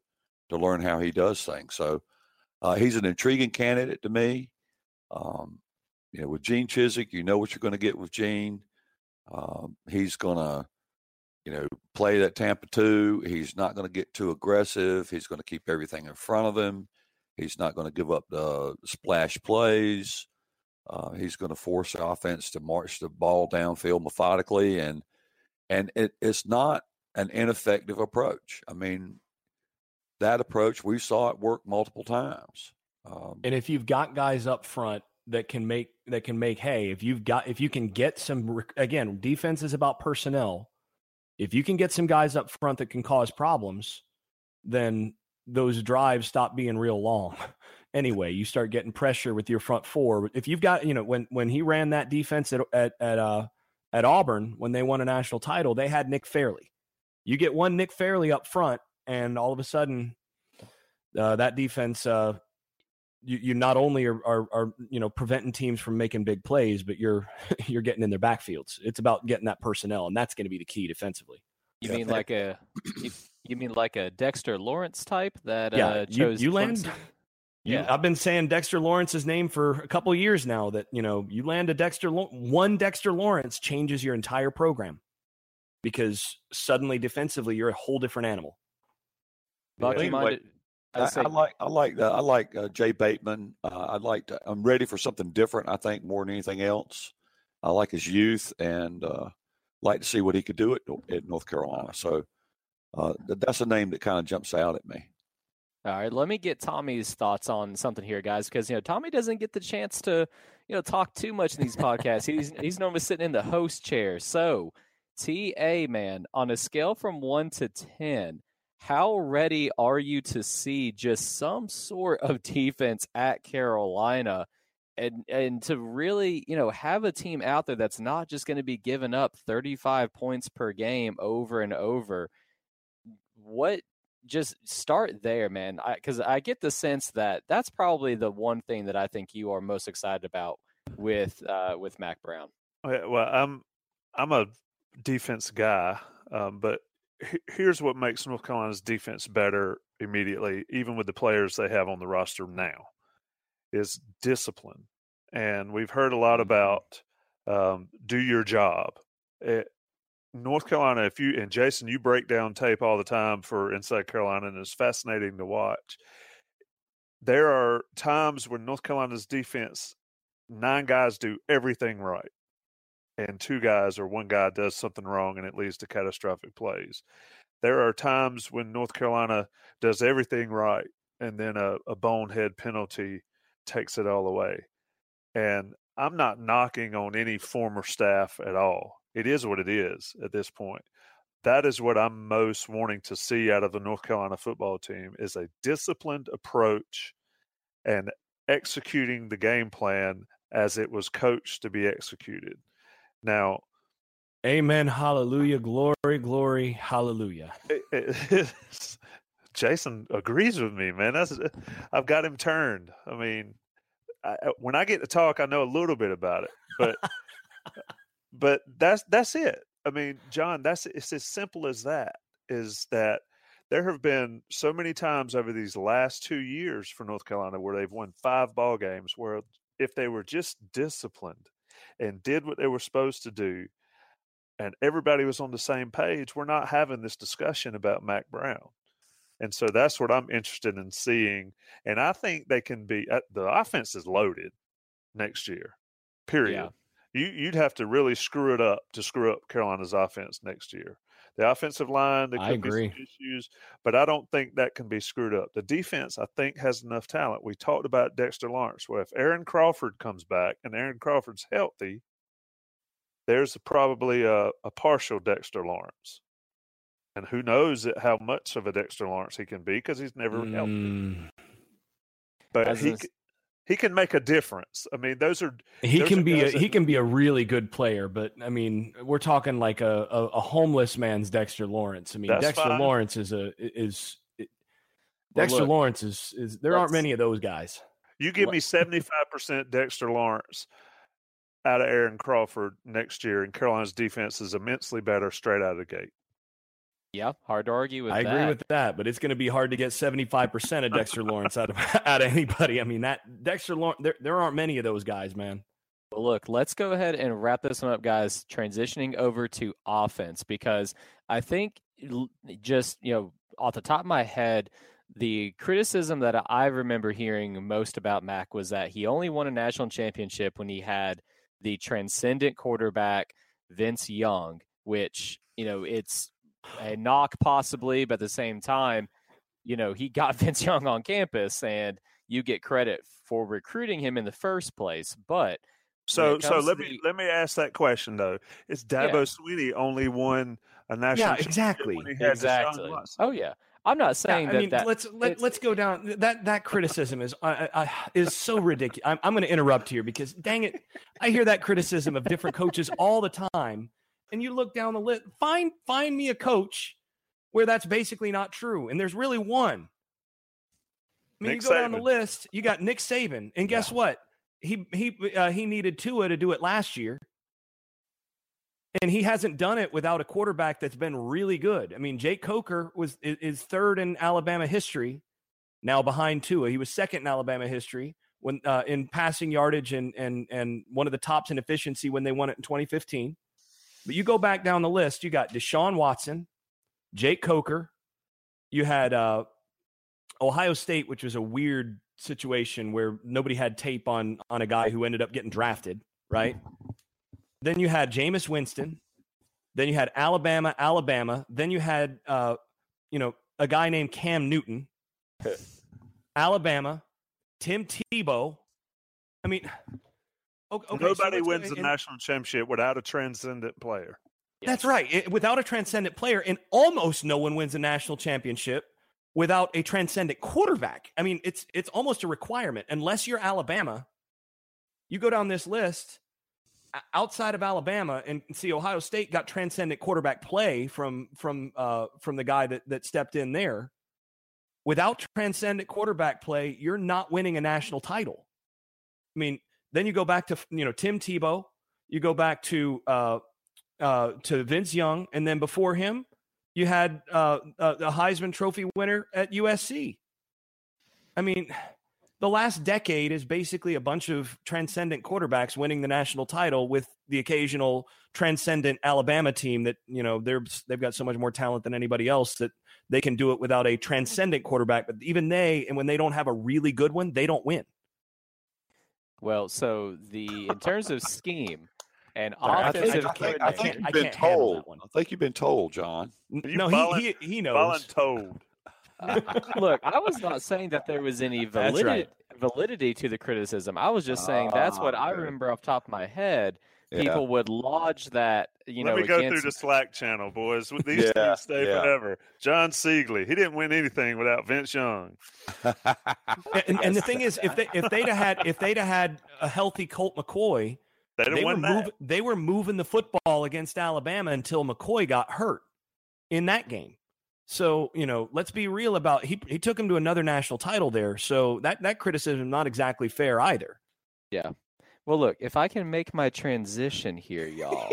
to learn how he does things. So uh, he's an intriguing candidate to me. Um, you know, with Gene Chizik, you know what you're going to get with Gene. Um, he's going to you know, play that Tampa two. He's not going to get too aggressive. He's going to keep everything in front of him. He's not going to give up the splash plays. Uh, he's going to force the offense to march the ball downfield methodically, and and it, it's not an ineffective approach. I mean, that approach we saw it work multiple times. Um, and if you've got guys up front that can make that can make hay, if you've got if you can get some again, defense is about personnel if you can get some guys up front that can cause problems, then those drives stop being real long. anyway, you start getting pressure with your front four. If you've got, you know, when when he ran that defense at at at uh at Auburn when they won a national title, they had Nick Fairley. You get one Nick Fairley up front, and all of a sudden, uh, that defense uh, you, you not only are, are, are you know preventing teams from making big plays, but you're you're getting in their backfields. It's about getting that personnel, and that's going to be the key defensively. You mean like a you, you, mean like a Dexter Lawrence type that yeah, uh, chose you, you land. You, yeah, I've been saying Dexter Lawrence's name for a couple years now. That you know, you land a Dexter one Dexter Lawrence changes your entire program because suddenly defensively you're a whole different animal. Buck, you mind, I, I, like I like uh, I like uh, Jay Bateman. Uh, I like to, I'm ready for something different. I think more than anything else. I like his youth and uh, like to see what he could do at, at North Carolina. So uh, that's a name that kind of jumps out at me. All right, let me get Tommy's thoughts on something here, guys, because you know Tommy doesn't get the chance to you know talk too much in these podcasts. he's he's normally sitting in the host chair. So, TA man, on a scale from one to ten how ready are you to see just some sort of defense at Carolina and and to really, you know, have a team out there that's not just going to be giving up 35 points per game over and over. What just start there, man, cuz I, get the sense that that's probably the one thing that I think you are most excited about with uh with Mack Brown. Well, I'm I'm a defense guy, um, but here's what makes North Carolina's defense better immediately, even with the players they have on the roster now, is discipline. And we've heard a lot mm-hmm. about um, do your job. It, eh, North Carolina, if you and Jason, you break down tape all the time for Inside Carolina, and it's fascinating to watch. There are times when North Carolina's defense, nine guys do everything right, and two guys or one guy does something wrong and it leads to catastrophic plays. There are times when North Carolina does everything right and then a, a bonehead penalty takes it all away. And I'm not knocking on any former staff at all. It is what it is at this point. That is what I'm most wanting to see out of the North Carolina football team is a disciplined approach and executing the game plan as it was coached to be executed. Now, Amen. Hallelujah. Glory, glory. Hallelujah. Jason agrees with me, man. That's I've got him turned. I mean, I, when I get to talk, I know a little bit about it, but but that's that's it. I mean, John, that's it's as simple as that. Is that there have been so many times over these last two years for North Carolina where they've won five ball games where if they were just disciplined and did what they were supposed to do, and everybody was on the same page, we're not having this discussion about Mack Brown. And so that's what I'm interested in seeing. And I think they can be uh, the offense is loaded next year. Period. Yeah. You you'd have to really screw it up to screw up Carolina's offense next year. The offensive line, there could be some issues, but I don't think that can be screwed up. The defense, I think, has enough talent. We talked about Dexter Lawrence. Well, if Aaron Crawford comes back and Aaron Crawford's healthy, there's probably a, a partial Dexter Lawrence. And who knows how much of a Dexter Lawrence he can be because he's never mm. healthy. But he, he can make a difference. I mean, those are he those can are be a, that, he can be a really good player, but I mean, we're talking like a, a, a homeless man's Dexter Lawrence. I mean, Dexter fine. Lawrence is a is Dexter look, Lawrence is is there aren't many of those guys. You give me seventy five percent Dexter Lawrence out of Aaron Crawford next year, and Carolina's defense is immensely better straight out of the gate. Yeah, hard to argue with. I that. agree with that, but it's going to be hard to get seventy five percent of Dexter Lawrence out of out of anybody. I mean, that Dexter Lawrence, there there aren't many of those guys, man. Well, look, let's go ahead and wrap this one up, guys. Transitioning over to offense because I think just you know off the top of my head, the criticism that I remember hearing most about Mack was that he only won a national championship when he had the transcendent quarterback Vince Young, which you know it's a knock possibly, but at the same time, you know, he got Vince Young on campus and you get credit for recruiting him in the first place. But so so let me the, let me ask that question though. Is Dabo yeah. Swinney only won a national Yeah, exactly. exactly. Oh yeah. I'm not saying yeah, I mean, that, let's let, let's go down that that criticism is uh, uh, is so ridiculous. I'm, I'm going to interrupt here because dang it, I hear that criticism of different coaches all the time, and you look down the list, find find me a coach where that's basically not true. And there's really one. I mean, Nick you go Saban. down the list, you got Nick Saban, and guess yeah. what? He he uh, he needed Tua to do it last year, and he hasn't done it without a quarterback that's been really good. I mean, Jake Coker was is third in Alabama history, now behind Tua. He was second in Alabama history when uh, in passing yardage and and and one of the tops in efficiency when they won it in 2015. But you go back down the list, you got Deshaun Watson, Jake Coker, you had uh, Ohio State, which was a weird situation where nobody had tape on on a guy who ended up getting drafted, right? Then you had Jameis Winston. Then you had Alabama, Alabama. Then you had uh, you know a guy named Cam Newton, Alabama, Tim Tebow. I mean, Okay, Nobody so wins the national championship without a transcendent player. That's right. It, without a transcendent player, and almost no one wins a national championship without a transcendent quarterback. I mean, it's it's almost a requirement. Unless you're Alabama, you go down this list outside of Alabama and see Ohio State got transcendent quarterback play from from uh, from the guy that that stepped in there. Without transcendent quarterback play, you're not winning a national title. I mean, then you go back to you know Tim Tebow. You go back to uh, uh, to Vince Young, and then before him, you had uh, uh, the Heisman Trophy winner at USC. I mean, the last decade is basically a bunch of transcendent quarterbacks winning the national title with the occasional transcendent Alabama team that you know they're they've got so much more talent than anybody else that they can do it without a transcendent quarterback. But even they, and when they don't have a really good one, they don't win. Well, so the in terms of scheme, and I think, I think, I think you've been can't told. I think you've been told, John. No, volun- he, he he knows. Voluntold. Look, I was not saying that there was any validity, right. validity to the criticism. I was just saying that's what Ah, I remember off the top of my head. Yeah. People would lodge that, you Let know, me go through the Slack channel, boys. These Yeah, things stay yeah. forever. John Siegley, he didn't win anything without Vince Young. And, and the thing is, if they if they'd have had if they'd have had a healthy Colt McCoy, They they were win that. moving they were moving the football against Alabama until McCoy got hurt in that game. So you know, let's be real about he he took him to another national title there. So that that criticism not exactly fair either. Well, look, if I can make my transition here, y'all.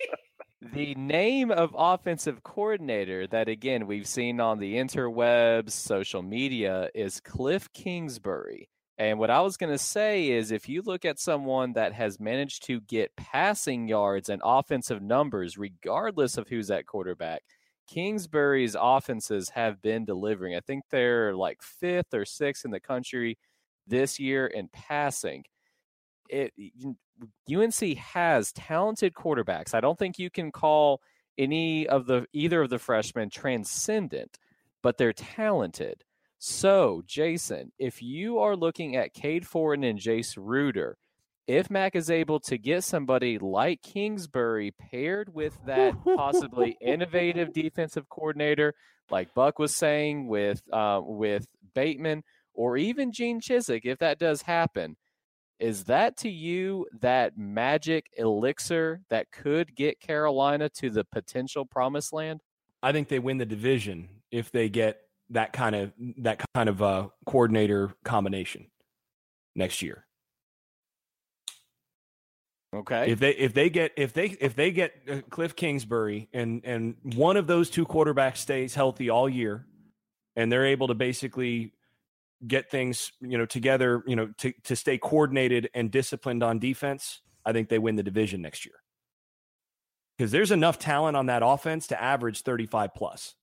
the name of offensive coordinator that, again, we've seen on the interwebs, social media, is Cliff Kingsbury. And what I was going to say is if you look at someone that has managed to get passing yards and offensive numbers, regardless of who's at quarterback, Kingsbury's offenses have been delivering. I think they're like fifth or sixth in the country this year in passing it UNC has talented quarterbacks. I don't think you can call any of the either of the freshmen transcendent, but they're talented. So, Jason, if you are looking at Cade Fortin and Jace Ruder, if Mack is able to get somebody like Kingsbury paired with that possibly innovative defensive coordinator, like Buck was saying with uh, with Bateman, or even Gene Chizik, if that does happen, is that to you that magic elixir that could get Carolina to the potential promised land? I think they win the division if they get that kind of that kind of uh, coordinator combination next year. Okay. If they if they get if they if they get uh, Cliff Kingsbury and and one of those two quarterbacks stays healthy all year, and they're able to basically get things you know together, you know, to to stay coordinated and disciplined on defense, I think they win the division next year. Because there's enough talent on that offense to average 35 plus.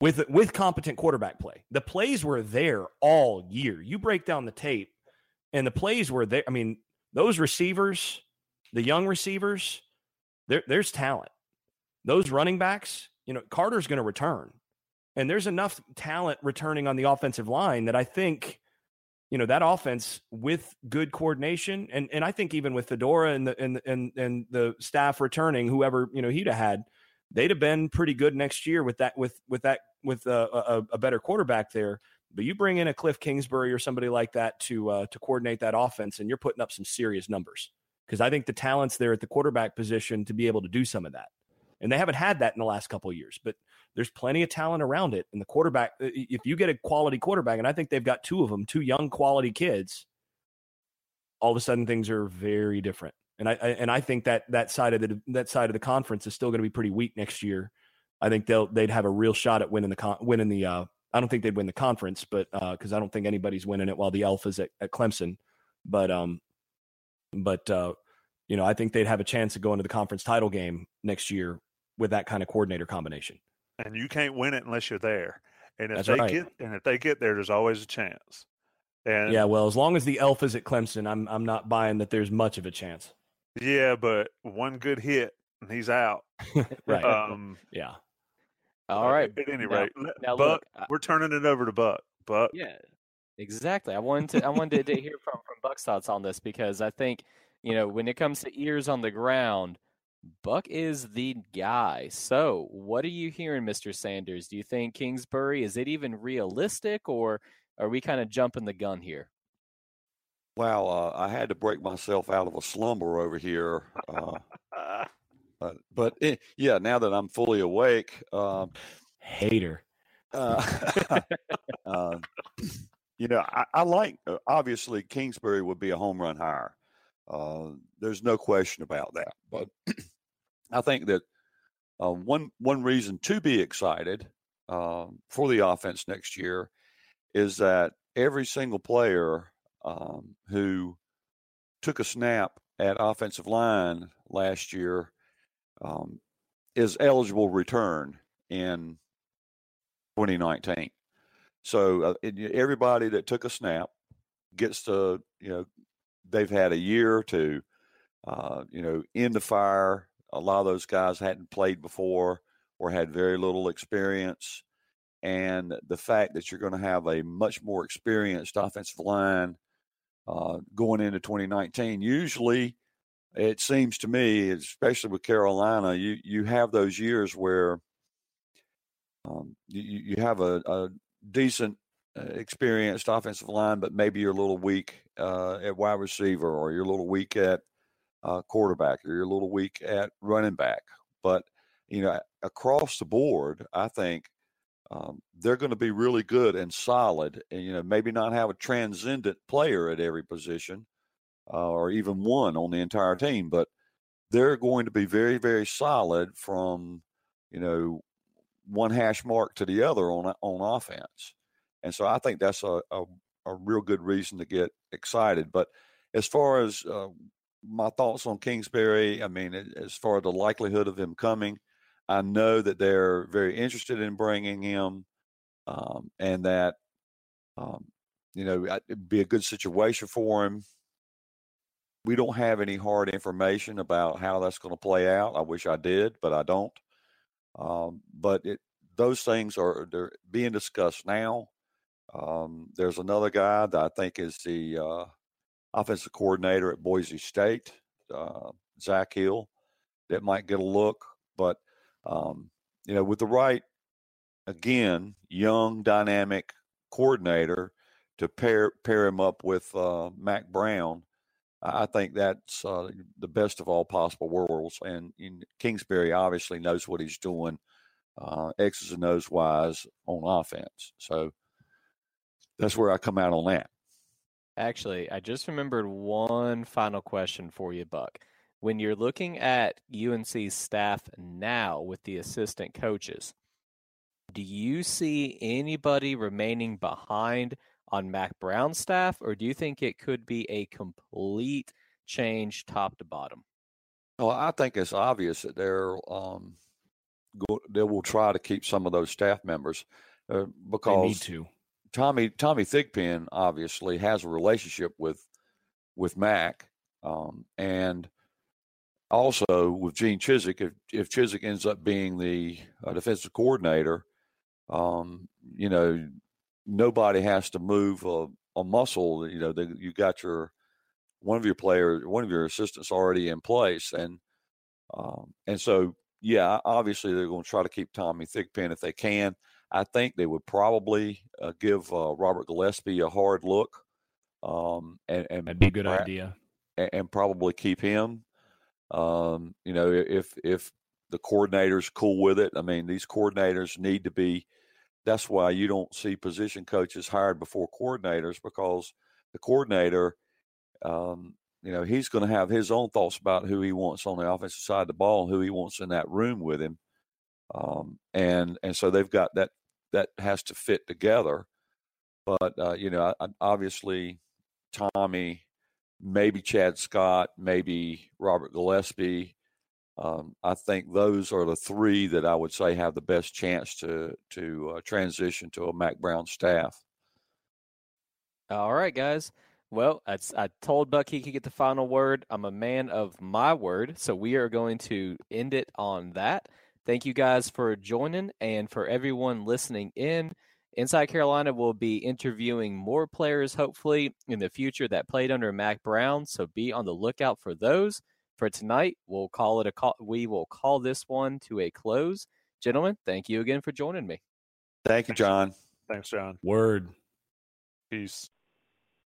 With with competent quarterback play. The plays were there all year. You break down the tape and the plays were there. I mean, those receivers, the young receivers, there, there's talent. Those running backs, you know, Carter's going to return, and there's enough talent returning on the offensive line that I think, you know, that offense with good coordination, and and I think even with Fedora and the and and and the staff returning, whoever you know he'd have had, they'd have been pretty good next year with that with with that with a, a, a better quarterback there. But you bring in a Cliff Kingsbury or somebody like that to uh, to coordinate that offense, and you're putting up some serious numbers. Because I think the talent's there at the quarterback position to be able to do some of that, and they haven't had that in the last couple years. But there's plenty of talent around it, and the quarterback. If you get a quality quarterback, and I think they've got two of them, two young quality kids, all of a sudden things are very different. And I, and I think that that side of the that side of the conference is still going to be pretty weak next year. I think they'll they'd have a real shot at winning the con- winning the uh, I don't think they'd win the conference, but because I don't think anybody's winning it while the Alphas at, at Clemson. But um, but uh, you know, I think they'd have a chance to go into the conference title game next year with that kind of coordinator combination. And you can't win it unless you're there. And if That's they right. get and if they get there, there's always a chance. And yeah, well, as long as the elf is at Clemson, I'm I'm not buying that there's much of a chance. yeah, but one good hit and he's out. Right? Um, yeah. All right. At any Now- rate, now Buck, look, we're turning it over to Buck. Buck, Yeah, exactly. I wanted to I wanted to hear from from Buck's thoughts on this because I think you know when it comes to ears on the ground, Buck is the guy. So, what are you hearing, Mister Sanders? Do you think Kingsbury is it even realistic, or are we kind of jumping the gun here? Wow, uh, I had to break myself out of a slumber over here. Uh, but eh, yeah, now that I'm fully awake, um, Hater. uh, uh, you know, I, I like uh, obviously Kingsbury would be a home run hire. Uh, there's no question about that. But I think that uh, one one reason to be excited um, for the offense next year is that every single player um, who took a snap at offensive line last year um, is eligible return in 2019. So uh, everybody that took a snap gets to, you know, they've had a year to uh, you know, in the fire. A lot of those guys hadn't played before or had very little experience. And the fact that you're going to have a much more experienced offensive line uh, going into 2019, usually it seems to me, especially with Carolina, you you have those years where um, you you have a, a decent, uh, experienced offensive line, but maybe you're a little weak uh, at wide receiver, or you're a little weak at uh, quarterback, or you're a little weak at running back. But you know, across the board, I think um, they're going to be really good and solid, and you know, maybe not have a transcendent player at every position, uh, or even one on the entire team, but they're going to be very, very solid from you know one hash mark to the other on on offense, and so I think that's a a, a real good reason to get excited. But as far as uh, my thoughts on Kingsbury, I mean, as far as the likelihood of him coming, I know that they're very interested in bringing him, um, and that um, you know it'd be a good situation for him. We don't have any hard information about how that's going to play out. I wish I did, but I don't. Um, but it, those things are they're being discussed now. Um, there's another guy that I think is the uh, offensive coordinator at Boise State, uh, Zak Hill, that might get a look. But um, you know, with the right, again, young, dynamic coordinator to pair pair him up with uh, Mack Brown, I think that's uh, the best of all possible worlds. And, and, Kingsbury obviously knows what he's doing, uh, X's and O's wise on offense. So that's where I come out on that. Actually, I just remembered one final question for you, Buck. When you're looking at UNC's staff now with the assistant coaches, do you see anybody remaining behind on Mack Brown's staff, or do you think it could be a complete change top to bottom? Well, I think it's obvious that they're um, go, they will try to keep some of those staff members uh, because they need to. Tommy Tommy Thigpen obviously has a relationship with with Mack, um, and also with Gene Chizik. If if Chizik ends up being the uh, defensive coordinator, um, you know nobody has to move a, a muscle. You know, the, you got your one of your players, one of your assistants already in place, and um, and so yeah, obviously they're going to try to keep Tommy Thigpen if they can. I think they would probably uh, give uh, Robert Gillespie a hard look, um, and, and that'd be a good idea, and, and, probably keep him. Um, you know, if if the coordinator's cool with it, I mean, these coordinators need to be that's why you don't see position coaches hired before coordinators because the coordinator, um, you know, he's going to have his own thoughts about who he wants on the offensive side of the ball, who he wants in that room with him, um, and and so they've got that that has to fit together. But uh, you know, obviously, Tommy, maybe Chad Scott, maybe Robert Gillespie, um, I think those are the three that I would say have the best chance to to uh, transition to a Mack Brown staff. All right, guys. Well, I, I told Buck he could get the final word. I'm a man of my word, so we are going to end it on that. Thank you guys for joining and for everyone listening in. Inside Carolina will be interviewing more players, hopefully, in the future that played under Mack Brown. So be on the lookout for those for tonight. We'll call it a call. We will call this one to a close. Gentlemen, thank you again for joining me. Thank you, John. Thanks, John. Word. Peace.